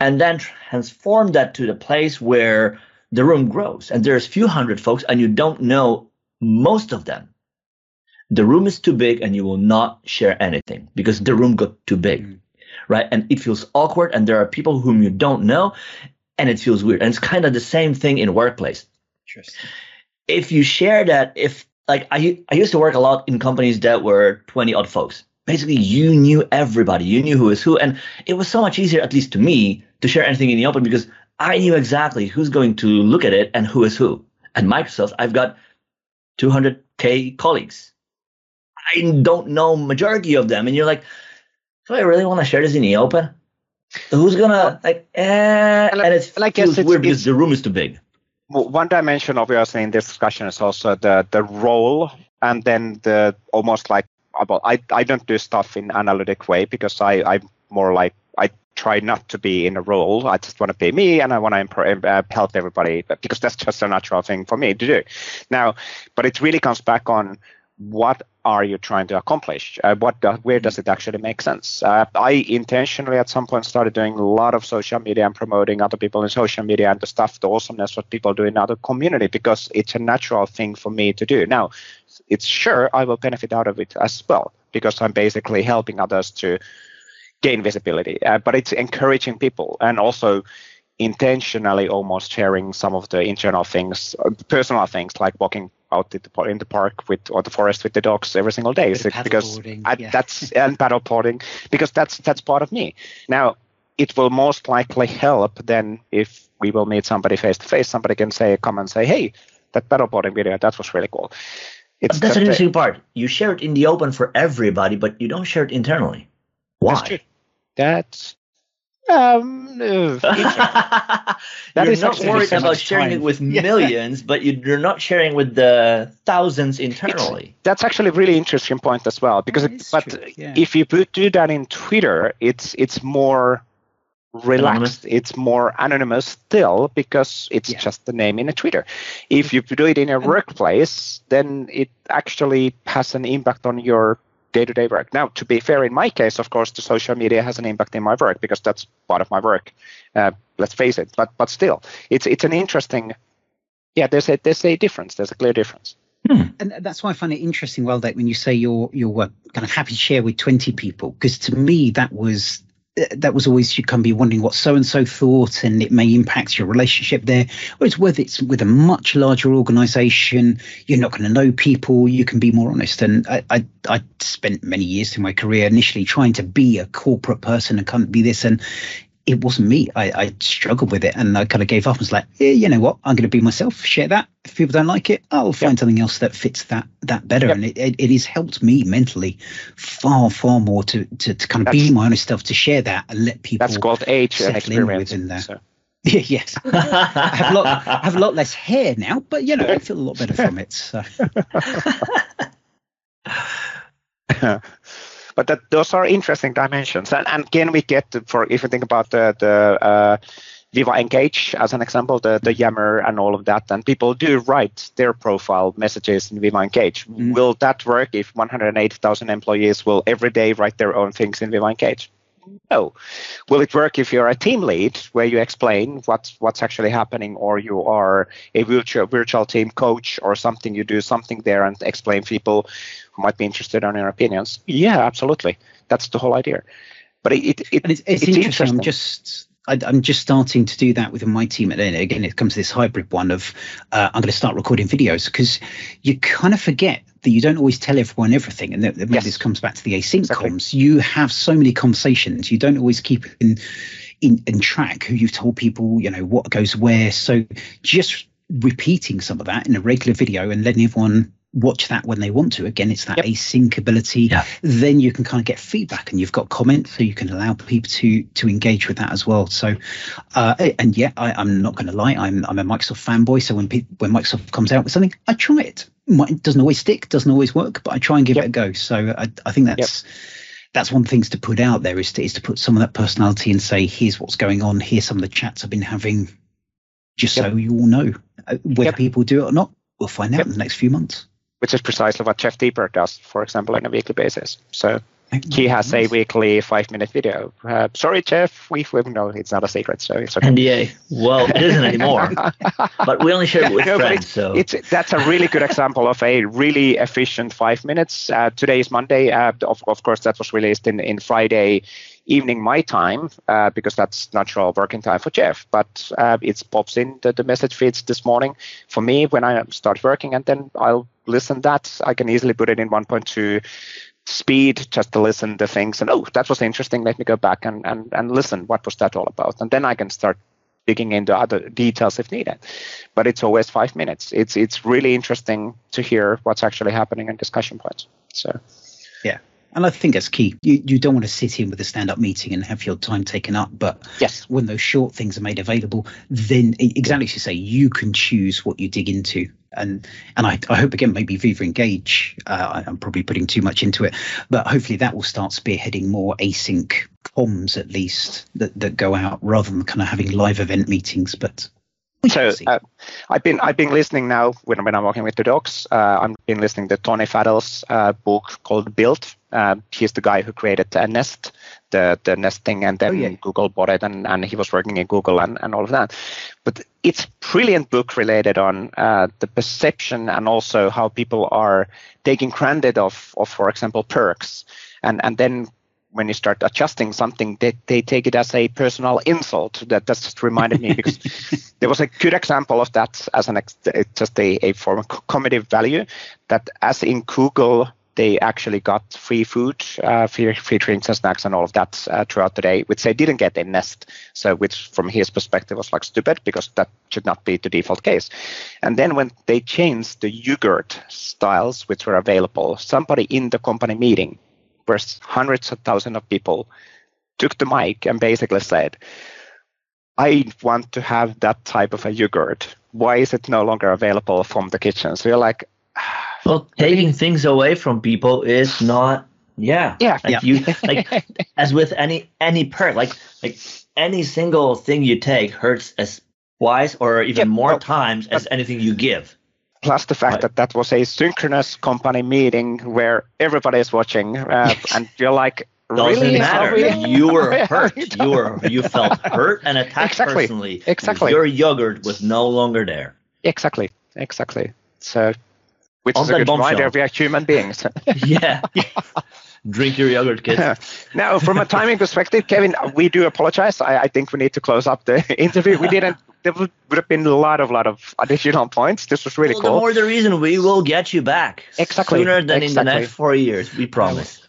And then transform that to the place where the room grows and there's few hundred folks and you don't know most of them. The room is too big and you will not share anything because the room got too big Mm. right? And it feels awkward and there are people whom you don't know and it feels weird. And it's kind of the same thing in workplace. If you share that if like I, I used to work a lot in companies that were 20 odd folks. Basically you knew everybody. You knew who is who. And it was so much easier at least to me to share anything in the open because i knew exactly who's going to look at it and who is who. At microsoft i've got 200k colleagues. I don't know majority of them. And you're like do i really want to share this in the open? Who's gonna like eh, And and I- it and I guess feels it's- weird because it's- the room is too big one dimension obviously in this discussion is also the the role and then the almost like about I, I don't do stuff in analytic way because I I'm more like I try not to be in a role. I just want to be me, and I want to uh, help everybody because that's just a natural thing for me to do. Now, but it really comes back on what are you trying to accomplish? Uh, what do, where does it actually make sense? Uh, I intentionally at some point started doing a lot of social media and promoting other people in social media and the stuff, the awesomeness what people do in other community because it's a natural thing for me to do. Now, it's sure I will benefit out of it as well because I'm basically helping others to gain visibility. Uh, but it's encouraging people and also intentionally almost sharing some of the internal things, uh, personal things like walking out in the, in the park with or the forest with the dogs every single day Bit of because I, yeah. that's and paddleboarding because that's that's part of me. Now it will most likely help then if we will meet somebody face to face. Somebody can say come and say, hey, that paddleboarding video that was really cool. It's That's just an interesting part. You share it in the open for everybody, but you don't share it internally. Why? That's true. That's um, uh, That you're is not worried about sharing time. it with millions, but you, you're not sharing with the thousands internally. that's actually a really interesting point as well because it, but yeah. if you put, do that in Twitter, it's it's more relaxed, it's more anonymous still because it's Yeah. just the name in a Twitter. If you do it in a workplace, then it actually has an impact on your day-to-day work. Now, to be fair, in my case, of course, the social media has an impact in my work because that's part of my work. Uh, let's face it. But but still, it's it's an interesting. Yeah, there's a there's a difference. There's a clear difference. and that's why I find it interesting, well, that when you say you're you're uh, kind of happy to share with 20 people, because to me that was that was always you can be wondering what so and so thought, and it may impact your relationship there. Whereas whether it's with a much larger organisation, you're not going to know people. You can be more honest. And I, I I spent many years in my career initially trying to be a corporate person and of be this and. It wasn't me. I, I struggled with it, and I kind of gave up. and was like, yeah, you know what? I'm going to be myself. Share that. If people don't like it, I'll find something else that fits that that better. Yep. And it, it, it has helped me mentally far far more to to, to kind of be my honest self, to share that and let people. That's called age and in experience. there. So. yes, I have a lot. I have a lot less hair now, but you know, I feel a lot better from it. So but that those are interesting dimensions. And, and again, we get for if you think about the the uh, Viva Engage as an example, the the Yammer and all of that, and people do write their profile messages in Viva Engage. Mm. Will that work if 180,000 employees will every day write their own things in Viva Engage? No. Will it work if you're a team lead where you explain what's what's actually happening, or you are a virtual virtual team coach or something? You do something there and explain people who might be interested in your opinions. Yeah, absolutely. That's the whole idea. But it, it, it's, it's, It's interesting. I'm just I, I'm just starting to do that within my team. And again, it comes to this hybrid one of uh, I'm going to start recording videos because you kind of forget that you don't always tell everyone everything. And that, that maybe Yes. this comes back to the async Exactly. comms. You have so many conversations. You don't always keep in, in in track who you've told people, you know, what goes where. So just repeating some of that in a regular video and letting everyone watch that when they want to. Again, it's that Yep. async ability Yeah. then you can kind of get feedback and you've got comments so you can allow people to to engage with that as well so uh and yeah I, i'm not going to lie i'm i'm a microsoft fanboy so when pe- when microsoft comes out with something i try it it doesn't always stick doesn't always work but i try and give Yep. it a go so i, I think that's that's one of the things to put out there is to, is to put some of that personality and say here's what's going on here's some of the chats i've been having just Yep. so you all know Uh, whether Yep. people do it or not we'll find out Yep. in the next few months which is precisely what Jeff Teper does, for example, on a weekly basis. So he has a weekly five-minute video. Uh, sorry, Jeff, we, we no, it's not a secret, so it's okay. NDA. Well, it isn't anymore, but we only share it with no, but friends. So it's that's a really good example of a really efficient five minutes. Uh, today is Monday. Uh, of, of course, that was released in, in Friday evening my time uh, because that's natural working time for Jeff. But uh, it pops in the, the message feeds this morning for me when I start working, and then I'll listen that. I can easily put it in 1.2 speed just to listen to things. And oh that was interesting. Let me go back and, and and listen. What was that all about? And then i can start digging into other details if needed. But it's always five minutes. It's it's really interesting to hear what's actually happening in discussion points. So. Yeah. And I think that's key. You you don't want to sit in with a stand up meeting and have your time taken up, but yes. when those short things are made available, then exactly as you say, you can choose what you dig into And and I, I hope again maybe Viva Engage. Uh, I'm probably putting too much into it, but hopefully that will start spearheading more async comms at least that, that go out rather than kind of having live event meetings. But so uh, I've been I've been listening now when, when I'm working with the docs. Uh, I've been listening to Tony Fadell's uh, book called Build. Uh, he's the guy who created uh, Nest, the the Nest thing, and then oh, yeah. Google bought it, and, and he was working in Google and, and all of that. But it's brilliant book related on uh, the perception and also how people are taking granted of of for example perks, and and then when you start adjusting something, they, they take it as a personal insult. That just reminded me because there was a good example of that as an ex- just a, a form of comedy value that as in Google, they actually got free food, uh, free, free drinks and snacks and all of that uh, throughout the day, which they didn't get in Nest. So, which from his perspective was like stupid because that should not be the default case. And then when they changed the yogurt styles, which were available, somebody in the company meeting where hundreds of thousands of people took the mic and basically said, I want to have that type of a yogurt. Why is it no longer available from the kitchen? So you're like, well, taking things away from people is not, yeah, yeah, like yeah. you, like as with any any perk, like like any single thing you take hurts as twice or even yeah, more well, times as anything you give plus the fact right. that that was a synchronous company meeting where everybody is watching uh, and you're like Doesn't really matter. You were hurt. you were you felt hurt and attacked exactly. personally. Exactly. Your yogurt was no longer there. Exactly. Exactly. So, which On is a good reminder we are human beings. yeah. Drink your yogurt, kids. now, from a timing perspective, Kevin, we do apologize. I, I think we need to close up the interview. We didn't there would, would have been a lot of lot of additional points. This was really well, cool. The more the reason we will get you back exactly sooner than exactly. in the next four years. We promise.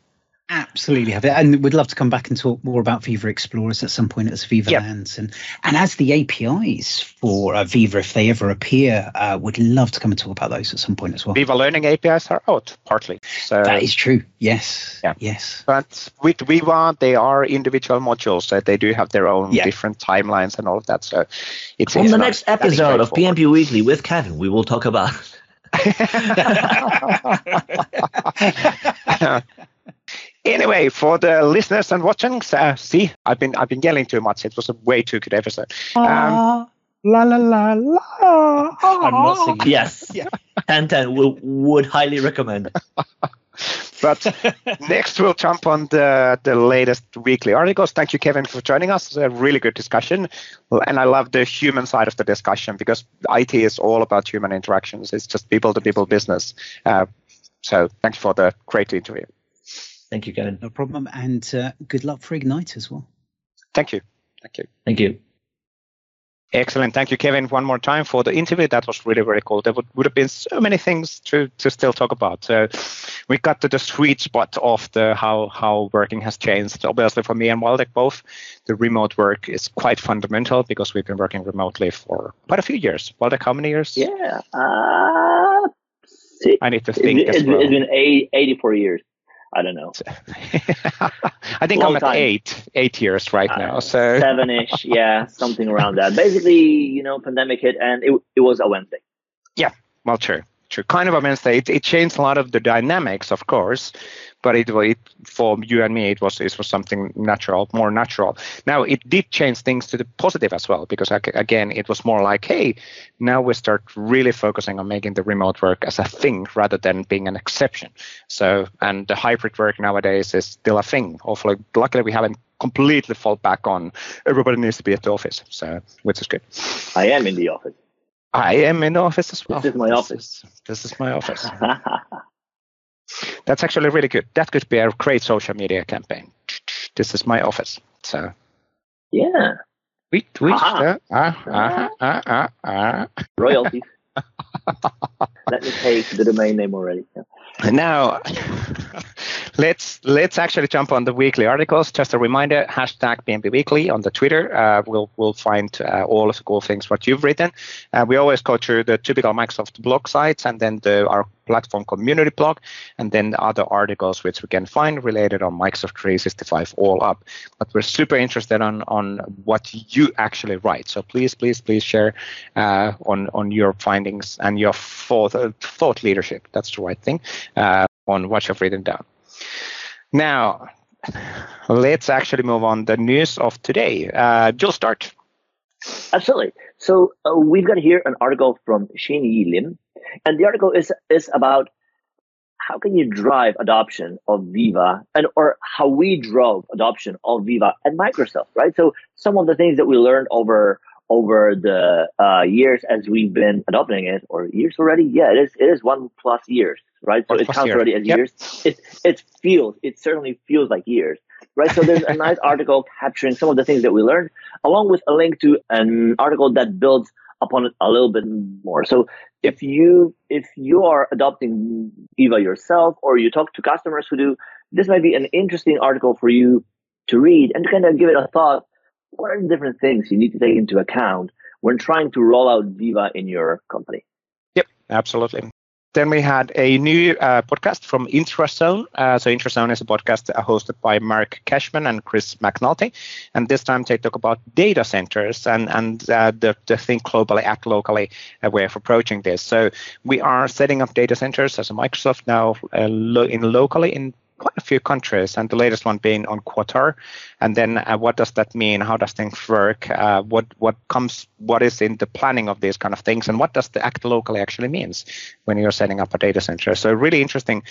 Absolutely have it, and we'd love to come back and talk more about Viva Explorers at some point as Viva yep. lands, and and as the APIs for uh, Viva, if they ever appear, uh, would love to come and talk about those at some point as well. Viva Learning APIs are out partly, so that is true. Yes, yeah. yes. But with Viva, they are individual modules, so they do have their own yeah. different timelines and all of that. So it's on the next episode of PnP Weekly with Kevin, we will talk about. Anyway, for the listeners and watching, uh, see, I've been I've been yelling too much. It was a way too good episode. Um, la la la la. I'm not singing. Yes, yeah. and ten will would highly recommend. but next we'll jump on the the latest weekly articles. Thank you, Kevin, for joining us. It's a really good discussion, and I love the human side of the discussion because IT is all about human interactions. It's just people to people business. Uh, so thank you for the great interview. Thank you, Kevin. No problem. And uh, good luck for Ignite as well. Thank you. Thank you. Thank you. Excellent. Thank you, Kevin, one more time for the interview. That was really, very cool. There would, would have been so many things to, to still talk about. So we got to the sweet spot of the how how working has changed. Obviously, for me and Waldek both, the remote work is quite fundamental because we've been working remotely for quite a few years. Waldek, how many years? Yeah. Uh, I need to think. It's, well. it's been eight, 84 years. I don't know. I think Long I'm at time. eight, eight years right uh, now. So seven-ish, yeah, something around that. Basically, you know, pandemic hit, and it it was a Wednesday. Yeah, well, true, true. Kind of a Wednesday. It, it changed a lot of the dynamics, of course, but it, it for you and me it was it was something natural more natural. Now it did change things to the positive as well because again it was more like hey now we start really focusing on making the remote work as a thing rather than being an exception. So and the hybrid work nowadays is still a thing. Hopefully luckily we haven't completely fall back on everybody needs to be at the office so which is good. I am in the office I am in the office as well. This is my this office. Is, this is my office. That's actually really good. That could be a great social media campaign. This is my office. So yeah. We we uh, uh, uh, uh, uh, uh. royalties. Let me take the domain name already. Now, let's let's actually jump on the weekly articles. Just a reminder: hashtag PnP Weekly on the Twitter. Uh, we'll we'll find uh, all of the cool things what you've written. Uh, we always go through the typical Microsoft blog sites and then the our platform community blog, and then other articles which we can find related on Microsoft 365 all up. But we're super interested on on what you actually write. So please, please, please share uh, on on your findings and your thought uh, thought leadership. That's the right thing uh, on what you've written down. Now, let's actually move on the news of today. Uh, you'll start. Absolutely. So uh, we've got here an article from Xin Lim, and the article is is about how can you drive adoption of Viva and or how we drove adoption of Viva at Microsoft, right? So some of the things that we learned over over the uh, years as we've been adopting it, or years already, yeah, it is it is one plus years, right? So One it counts year. already as Yep. years. It it feels it certainly feels like years, right? So there's a nice article capturing some of the things that we learned, along with a link to an article that builds upon it a little bit more. So if you if you are adopting Viva yourself or you talk to customers who do, this might be an interesting article for you to read and to kind of give it a thought. What are the different things you need to take into account when trying to roll out Viva in your company? Yep, absolutely. Then we had a new uh, podcast from Intrazone. Uh, so Intrazone is a podcast uh, hosted by Mark Kashman and Chris McNulty, and this time they talk about data centers and and uh, the the think globally, act locally way of approaching this. So we are setting up data centers as a Microsoft now uh, lo- in locally in quite a few countries, and the latest one being on Qatar. And then, uh, what does that mean? How does things work? Uh, what what comes? What is in the planning of these kind of things? And what does the act locally actually means when you're setting up a data center? So, really interesting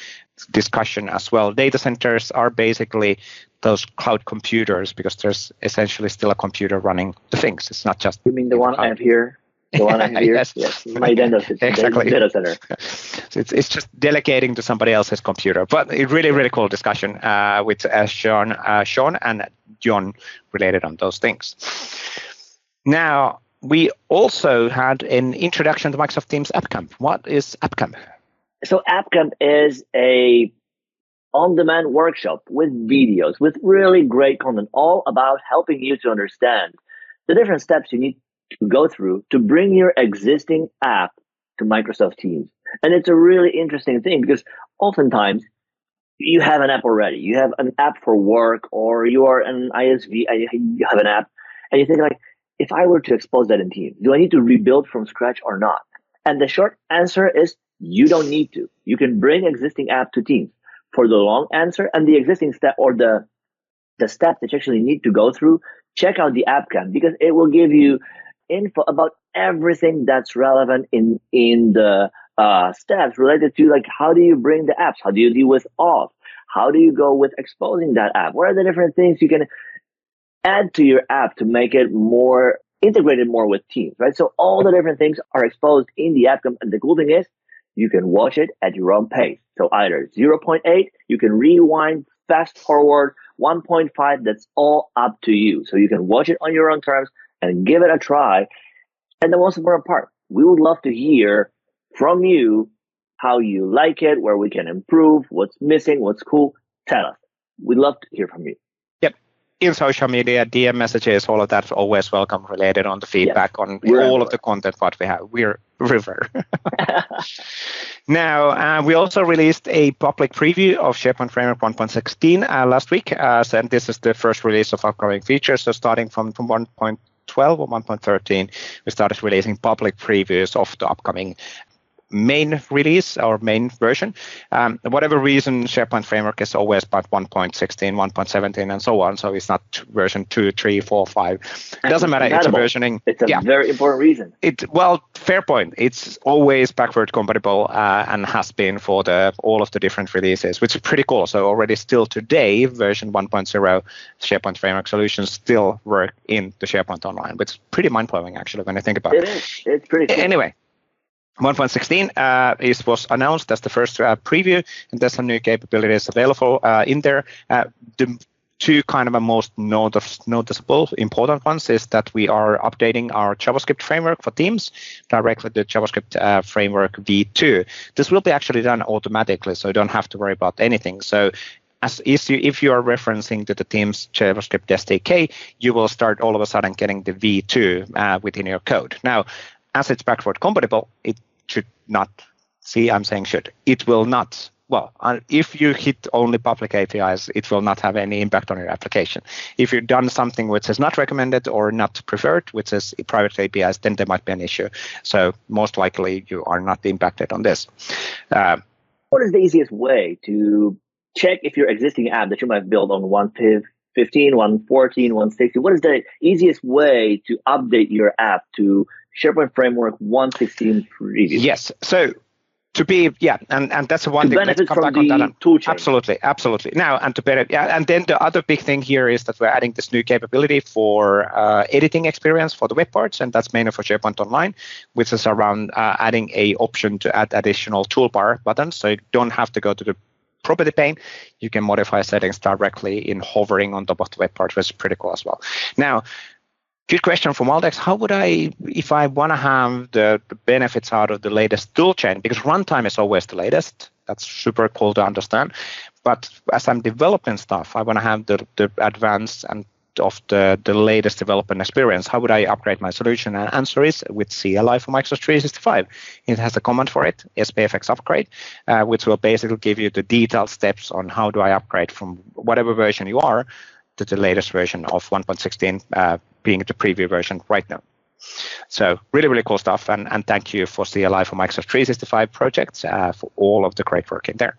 discussion as well. Data centers are basically those cloud computers because there's essentially still a computer running the things. It's not just You mean the one I have here? The one I have here? Yes. My data, Exactly. data center. So it's, it's just delegating to somebody else's computer. But a really, really cool discussion uh, with uh, Sean, uh, Sean and John related on those things. Now, we also had an introduction to Microsoft Teams App Camp. What is App Camp? So AppCamp is a on-demand workshop with videos, with really great content, all about helping you to understand the different steps you need to go through to bring your existing app to Microsoft Teams. And it's a really interesting thing because oftentimes you have an app already. You have an app for work or you are an ISV and you have an app and you think like, if I were to expose that in Teams, do I need to rebuild from scratch or not? And the short answer is you don't need to. You can bring existing app to Teams. For the long answer and the existing step or the the steps that you actually need to go through, check out the app camp because it will give you info about everything that's relevant in in the uh, steps related to like how do you bring the apps, how do you deal with auth, how do you go with exposing that app, what are the different things you can add to your app to make it more integrated more with Teams, right? So all the different things are exposed in the app and the cool thing is you can watch it at your own pace. So either 0.8, you can rewind, fast forward, 1.5, that's all up to you. So you can watch it on your own terms and give it a try. And the most important part, we would love to hear from you how you like it, where we can improve, what's missing, what's cool. Tell us. We'd love to hear from you. Yep. In social media, DM messages, all of that's always welcome related on the feedback on We're all everywhere. of the content what we have. We're river. Now, uh, we also released a public preview of SharePoint Framework 1.16 uh, last week. Uh, so and this is the first release of upcoming features. So starting from, from 1.12 or 1.13, we started releasing public previews of the upcoming main release or main version. Um, whatever reason, SharePoint Framework is always about 1.16, 1.17, and so on. So it's not version 2, 3, 4, 5. It doesn't matter. It's a versioning. It's a yeah. very important reason. It well, fair point. It's always backward compatible uh, and has been for the all of the different releases, which is pretty cool. So already still today, version 1.0 SharePoint Framework solutions still work in the SharePoint Online, which is pretty mind blowing actually when you think about It it. is. It's pretty cool. Anyway. 1.16 uh, is was announced as the first uh, preview, and there's some new capabilities available uh, in there. Uh, the two kind of most notice, noticeable important ones is that we are updating our JavaScript framework for Teams directly to JavaScript uh, framework v2. This will be actually done automatically, so you don't have to worry about anything. So as you, if you are referencing to the Teams JavaScript SDK, you will start all of a sudden getting the V2 uh, within your code. Now, as it's backward compatible, it should not. See, I'm saying should. It will not well, uh, if you hit only public APIs, it will not have any impact on your application. If you've done something which is not recommended or not preferred, which is private APIs, then there might be an issue. So most likely you are not impacted on this. Uh, what is the easiest way to check if your existing app that you might build on 115, 114, 160, what is the easiest way to update your app to SharePoint Framework 116 preview? Yes. So to be yeah and and that's one to thing benefit from the tool chain. absolutely absolutely now and to benefit yeah and then the other big thing here is that we're adding this new capability for uh, editing experience for the web parts and that's mainly for sharepoint online which is around uh, adding a option to add additional toolbar buttons so you don't have to go to the property pane you can modify settings directly in hovering on top of the web part which is pretty cool as well now Good question from Waldek's. How would I, if I want to have the, the, benefits out of the latest toolchain, because runtime is always the latest. That's super cool to understand. But as I'm developing stuff, I want to have the, the advanced and of the, the latest development experience. How would I upgrade my solution? And answer is with CLI for Microsoft 365. It has a command for it, SPFX upgrade, uh, which will basically give you the detailed steps on how do I upgrade from whatever version you are to the latest version of 1.16 uh, being the preview version right now. So really, really cool stuff. And, and thank you for CLI for Microsoft 365 projects uh, for all of the great work in there.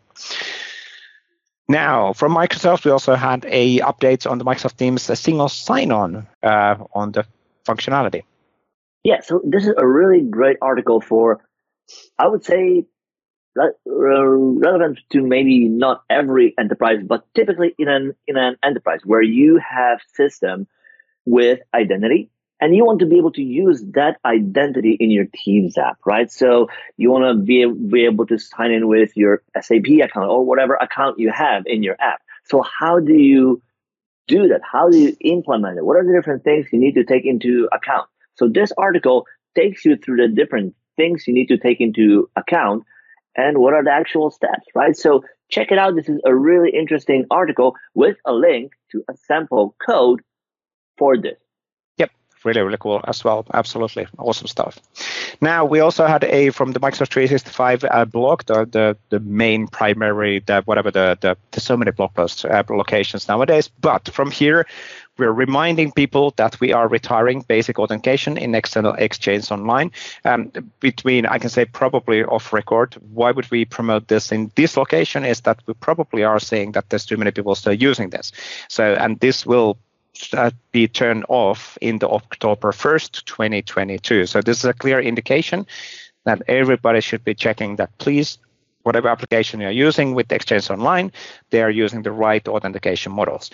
Now, from Microsoft, we also had a update on the Microsoft Teams a single sign-on uh, on the functionality. Yeah, so this is a really great article for, I would say, relevant to maybe not every enterprise, but typically in an in an enterprise where you have system with identity and you want to be able to use that identity in your Teams app, right? So you want to be, be able to sign in with your SAP account or whatever account you have in your app. So how do you do that? How do you implement it? What are the different things you need to take into account? So this article takes you through the different things you need to take into account and what are the actual steps, right? So check it out. This is a really interesting article with a link to a sample code for this. Yep, really, really cool as well. Absolutely awesome stuff. Now we also had a from the Microsoft 365 uh, blog, the, the the main primary, the whatever the the so many blog posts uh, locations nowadays. But from here, we're reminding people that we are retiring basic authentication in external exchange online. Um, between, I can say, probably off record. Why would we promote this in this location? Is that we probably are saying that there's too many people still using this. So, and this will uh, be turned off in the October 1st, 2022. So this is a clear indication that everybody should be checking that please whatever application you're using with Exchange Online, they are using the right authentication models.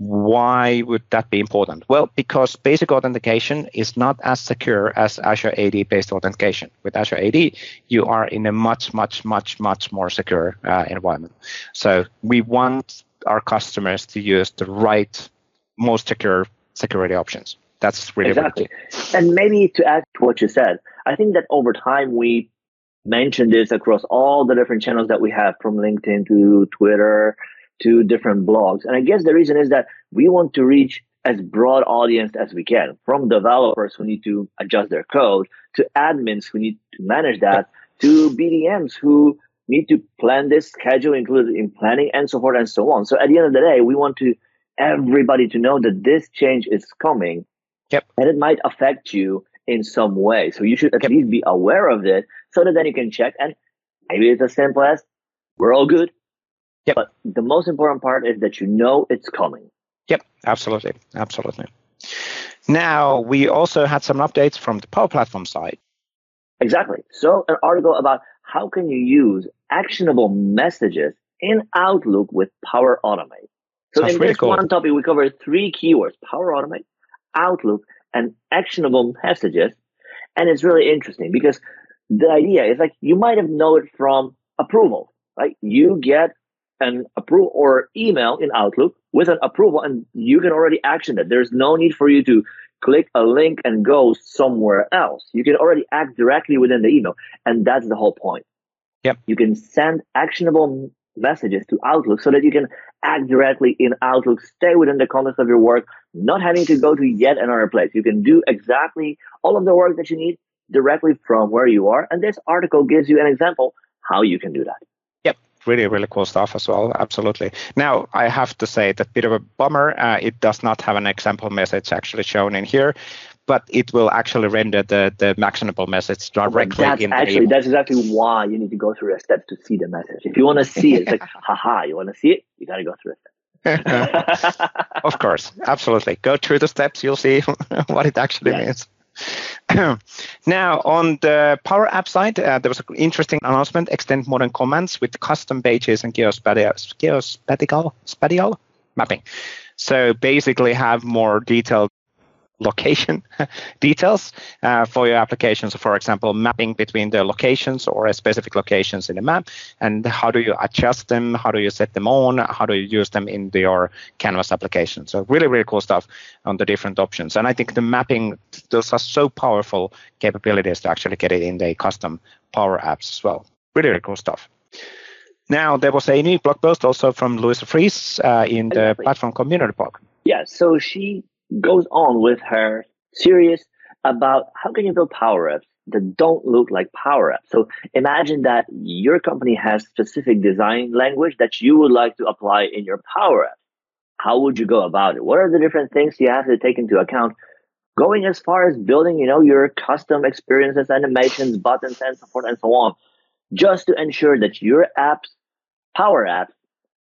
Why would that be important? Well, because basic authentication is not as secure as Azure AD based authentication. With Azure AD, you are in a much, much, much, much more secure uh, environment. So we want our customers to use the right, most secure security options. That's really exactly. And maybe to add to what you said, I think that over time we mentioned this across all the different channels that we have, from LinkedIn to Twitter to different blogs. And I guess the reason is that we want to reach as broad audience as we can, from developers who need to adjust their code to admins who need to manage that to BDMs who need to plan this schedule included in planning and so forth and so on. So at the end of the day, we want to everybody to know that this change is coming. Yep. And it might affect you in some way. So you should at yep. least be aware of it so that then you can check and maybe it's as simple as we're all good. Yep. But the most important part is that you know it's coming. Yep, absolutely. Absolutely. Now, we also had some updates from the Power Platform side. Exactly. So, an article about how can you use actionable messages in Outlook with Power Automate. So, Sounds in this cool. one topic, we covered three keywords Power Automate, Outlook, and actionable messages. And it's really interesting because the idea is like you might have known it from approval. right? you get an approval or email in Outlook with an approval and you can already action it. There's no need for you to click a link and go somewhere else. You can already act directly within the email. And that's the whole point. Yep. You can send actionable messages to Outlook so that you can act directly in Outlook, stay within the context of your work, not having to go to yet another place. You can do exactly all of the work that you need directly from where you are. And this article gives you an example how you can do that really, really cool stuff as well. Absolutely. Now, I have to say that bit of a bummer. Uh, it does not have an example message actually shown in here, but it will actually render the the actionable message directly that's in actually, the That's exactly why you need to go through the steps to see the message. If you want to see it, it's like, haha, you want to see it? You got to go through it. of course, absolutely. Go through the steps, you'll see what it actually yes. means. now, on the Power App side, uh, there was an interesting announcement: extend modern commands with custom pages and geospatial, geospatial mapping. So basically, have more detailed location details uh, for your applications. So for example, mapping between the locations or specific locations in the map, and how do you adjust them? How do you set them on? How do you use them in your Canvas application? So really, really cool stuff on the different options. And I think the mapping, those are so powerful capabilities to actually get it in the custom Power Apps as well. Really, really cool stuff. Now, there was a new blog post also from Luise Freese uh, in the platform community blog. Yeah, so she goes on with her series about how can you build power apps that don't look like power apps. So imagine that your company has specific design language that you would like to apply in your power app. How would you go about it? What are the different things you have to take into account? Going as far as building, you know, your custom experiences, animations, buttons, and so forth and so on, just to ensure that your apps, power apps,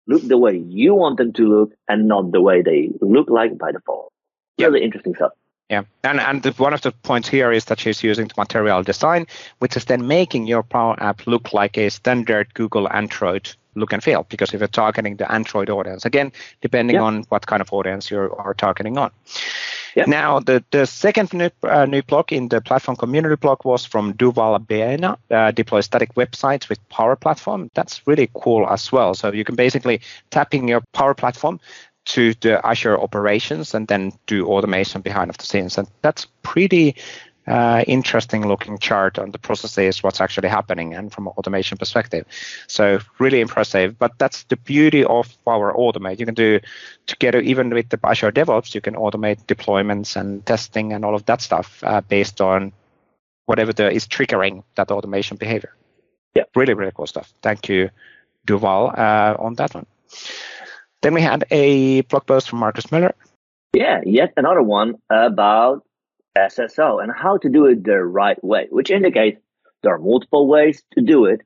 look the way you want them to look and not the way they look like by default really interesting stuff. Yeah, and and the, one of the points here is that she's using the material design, which is then making your Power App look like a standard Google Android look and feel. Because if you're targeting the Android audience, again, depending on what kind of audience you are targeting on. Yeah. Now, the, the second new, uh, new blog in the platform community blog was from Duval Baena, uh, deploy static websites with Power Platform. That's really cool as well. So you can basically tap in your Power Platform, to the Azure operations and then do automation behind of the scenes. And that's pretty uh, interesting looking chart on the processes, what's actually happening, and from an automation perspective. So really impressive. But that's the beauty of Power Automate. You can do together, even with the Azure DevOps, you can automate deployments and testing and all of that stuff uh, based on whatever the, is triggering that automation behavior. Yeah, really, really cool stuff. Thank you, Duval, uh, on that one. Then we had a blog post from Markus Moeller. Yeah, yet another one about SSO and how to do it the right way, which indicates there are multiple ways to do it.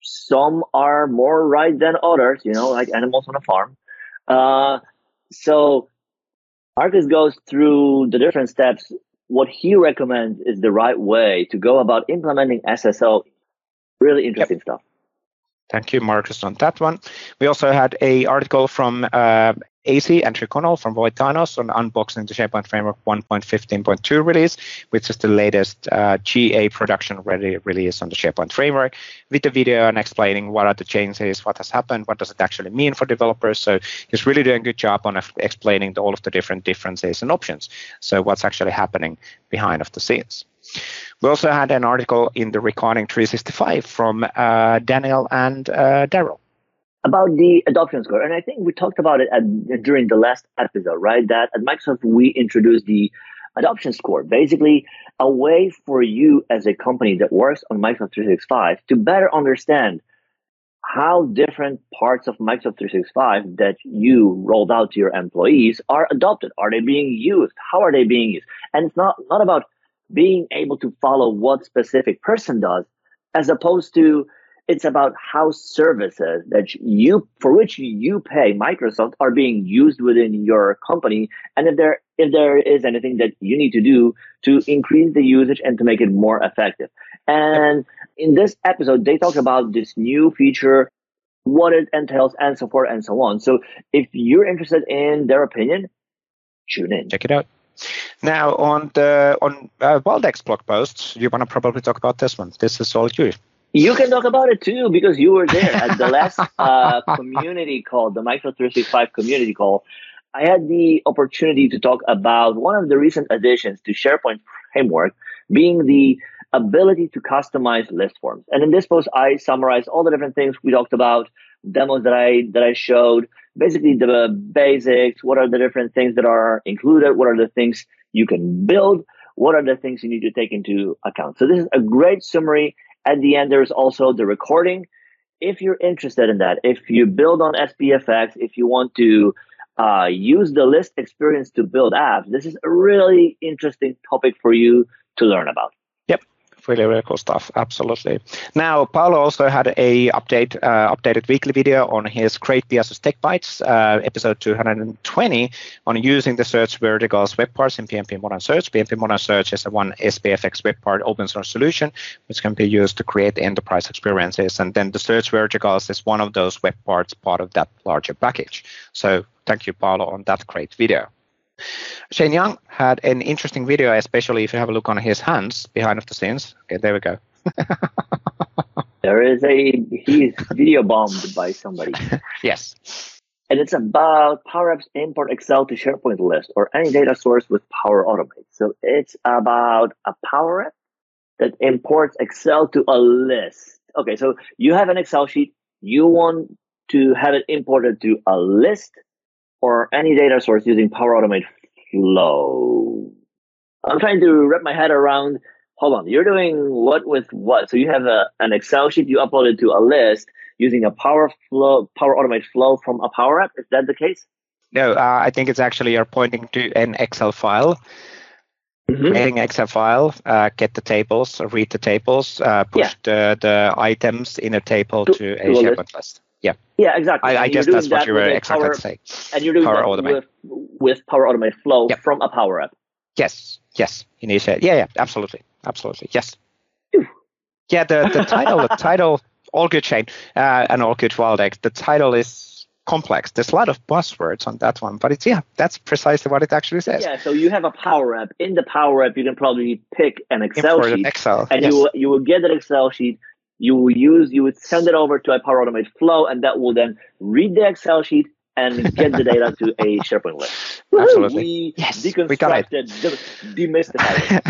Some are more right than others, you know, like animals on a farm. Uh, so Markus goes through the different steps. What he recommends is the right way to go about implementing SSO. Really interesting yep. stuff. Thank you, Markus, on that one. We also had a article from uh, AC, Andrew Connell from Voitanos on unboxing the SharePoint Framework 1.15.2 release, which is the latest uh, GA production ready release on the SharePoint Framework, with the video and explaining what are the changes, what has happened, what does it actually mean for developers. So he's really doing a good job on explaining all of the different differences and options. So what's actually happening behind of the scenes. We also had an article in the Recording 365 from uh, Daniel and uh, Daryl. About the adoption score. And I think we talked about it at, during the last episode, right? That at Microsoft, we introduced the adoption score, basically a way for you as a company that works on Microsoft 365 to better understand how different parts of Microsoft 365 that you rolled out to your employees are adopted. Are they being used? How are they being used? And it's not, not about being able to follow what specific person does, as opposed to it's about how services that you for which you pay Microsoft are being used within your company, and if there if there is anything that you need to do to increase the usage and to make it more effective. And in this episode, they talk about this new feature, what it entails, and so forth and so on. So if you're interested in their opinion, tune in. Check it out. Now, on the on uh, Waldek's blog posts, you want to probably talk about this one. This is all you. You can talk about it too because you were there at the last uh, community call, the Microsoft 365 community call. I had the opportunity to talk about one of the recent additions to SharePoint framework being the ability to customize list forms. And in this post, I summarized all the different things we talked about, demos that I that I showed, basically the basics, what are the different things that are included, what are the things you can build, what are the things you need to take into account. So this is a great summary at the end, there's also the recording. If you're interested in that, if you build on SPFX, if you want to uh, use the list experience to build apps, this is a really interesting topic for you to learn about really really cool stuff absolutely. Now Paolo also had a update uh, updated weekly video on his Create PiaSys Tech Bites uh, episode 220 on using the search verticals web parts in PnP Modern Search. PnP Modern Search is a one SPFX web part open source solution which can be used to create enterprise experiences. And then the search verticals is one of those web parts part of that larger package. So thank you Paolo on that great video Shane Young had an interesting video, especially if you have a look on his hands behind of the scenes. Okay, there we go. there is a he's video bombed by somebody. yes. And it's about Power Apps import Excel to SharePoint list or any data source with Power Automate. So it's about a Power App that imports Excel to a list. Okay, so you have an Excel sheet, you want to have it imported to a list or any data source using Power Automate Flow. I'm trying to wrap my head around. Hold on, you're doing what with what? So you have a, an Excel sheet you uploaded to a list using a Power Flow, Power Automate Flow from a Power App. Is that the case? No, uh, I think it's actually you're pointing to an Excel file. Mm-hmm. Creating Excel file, uh, get the tables, read the tables, uh, push yeah. the, the items in a table to, to a SharePoint list. list. Yeah. Yeah, exactly. I, I guess that's what you were exactly power, saying. And you're doing Power that Automate. With, with Power Automate Flow yep. from a Power App. Yes, yes. You need to yeah, yeah, absolutely. Absolutely. Yes. Yeah, the, the title, the title, all good chain uh, and all good Waldek. The title is complex. There's a lot of buzzwords on that one, but it's yeah, that's precisely what it actually says. Yeah, so you have a Power App. In the Power App, you can probably pick an Excel Import sheet, an Excel, and yes. you will, you will get that Excel sheet you will use, you would send it over to a Power Automate flow, and that will then read the Excel sheet and get the data to a SharePoint list. Absolutely. We yes, deconstructed, we demystified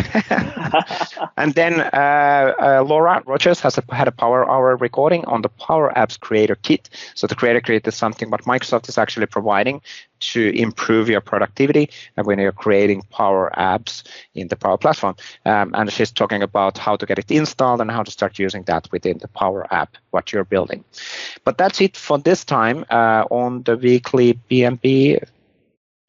and then uh, uh, Laura Rogers has a, had a Power Hour recording on the Power Apps Creator Kit. So the Creator Kit is something what Microsoft is actually providing to improve your productivity and when you're creating Power Apps in the Power Platform. Um, and she's talking about how to get it installed and how to start using that within the Power App, what you're building. But that's it for this time uh, on the weekly PnP,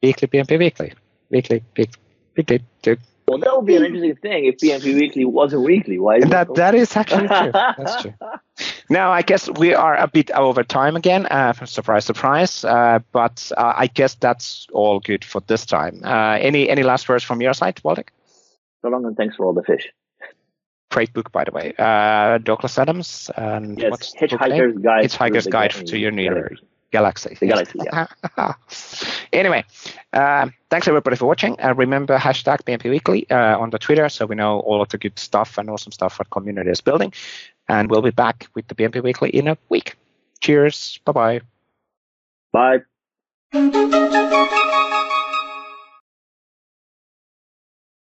weekly PnP weekly, weekly, weekly, weekly. Well, that would be an interesting thing if PnP Weekly wasn't weekly. Why? That that is actually true. That's true. Now, I guess we are a bit over time again. Uh, surprise, surprise. Uh, but uh, I guess that's all good for this time. Uh, any any last words from your side, Waldek? So long and thanks for all the fish. Great book, by the way. Uh, Douglas Adams and yes, what's Hitchhiker's Guide. Hitchhiker's Guide to Your New Galaxy. The Galaxy, yeah. anyway, uh, thanks everybody for watching. Uh, remember hashtag PnP Weekly uh, on the Twitter so we know all of the good stuff and awesome stuff what community is building. And we'll be back with the PnP Weekly in a week. Cheers. Bye-bye. Bye.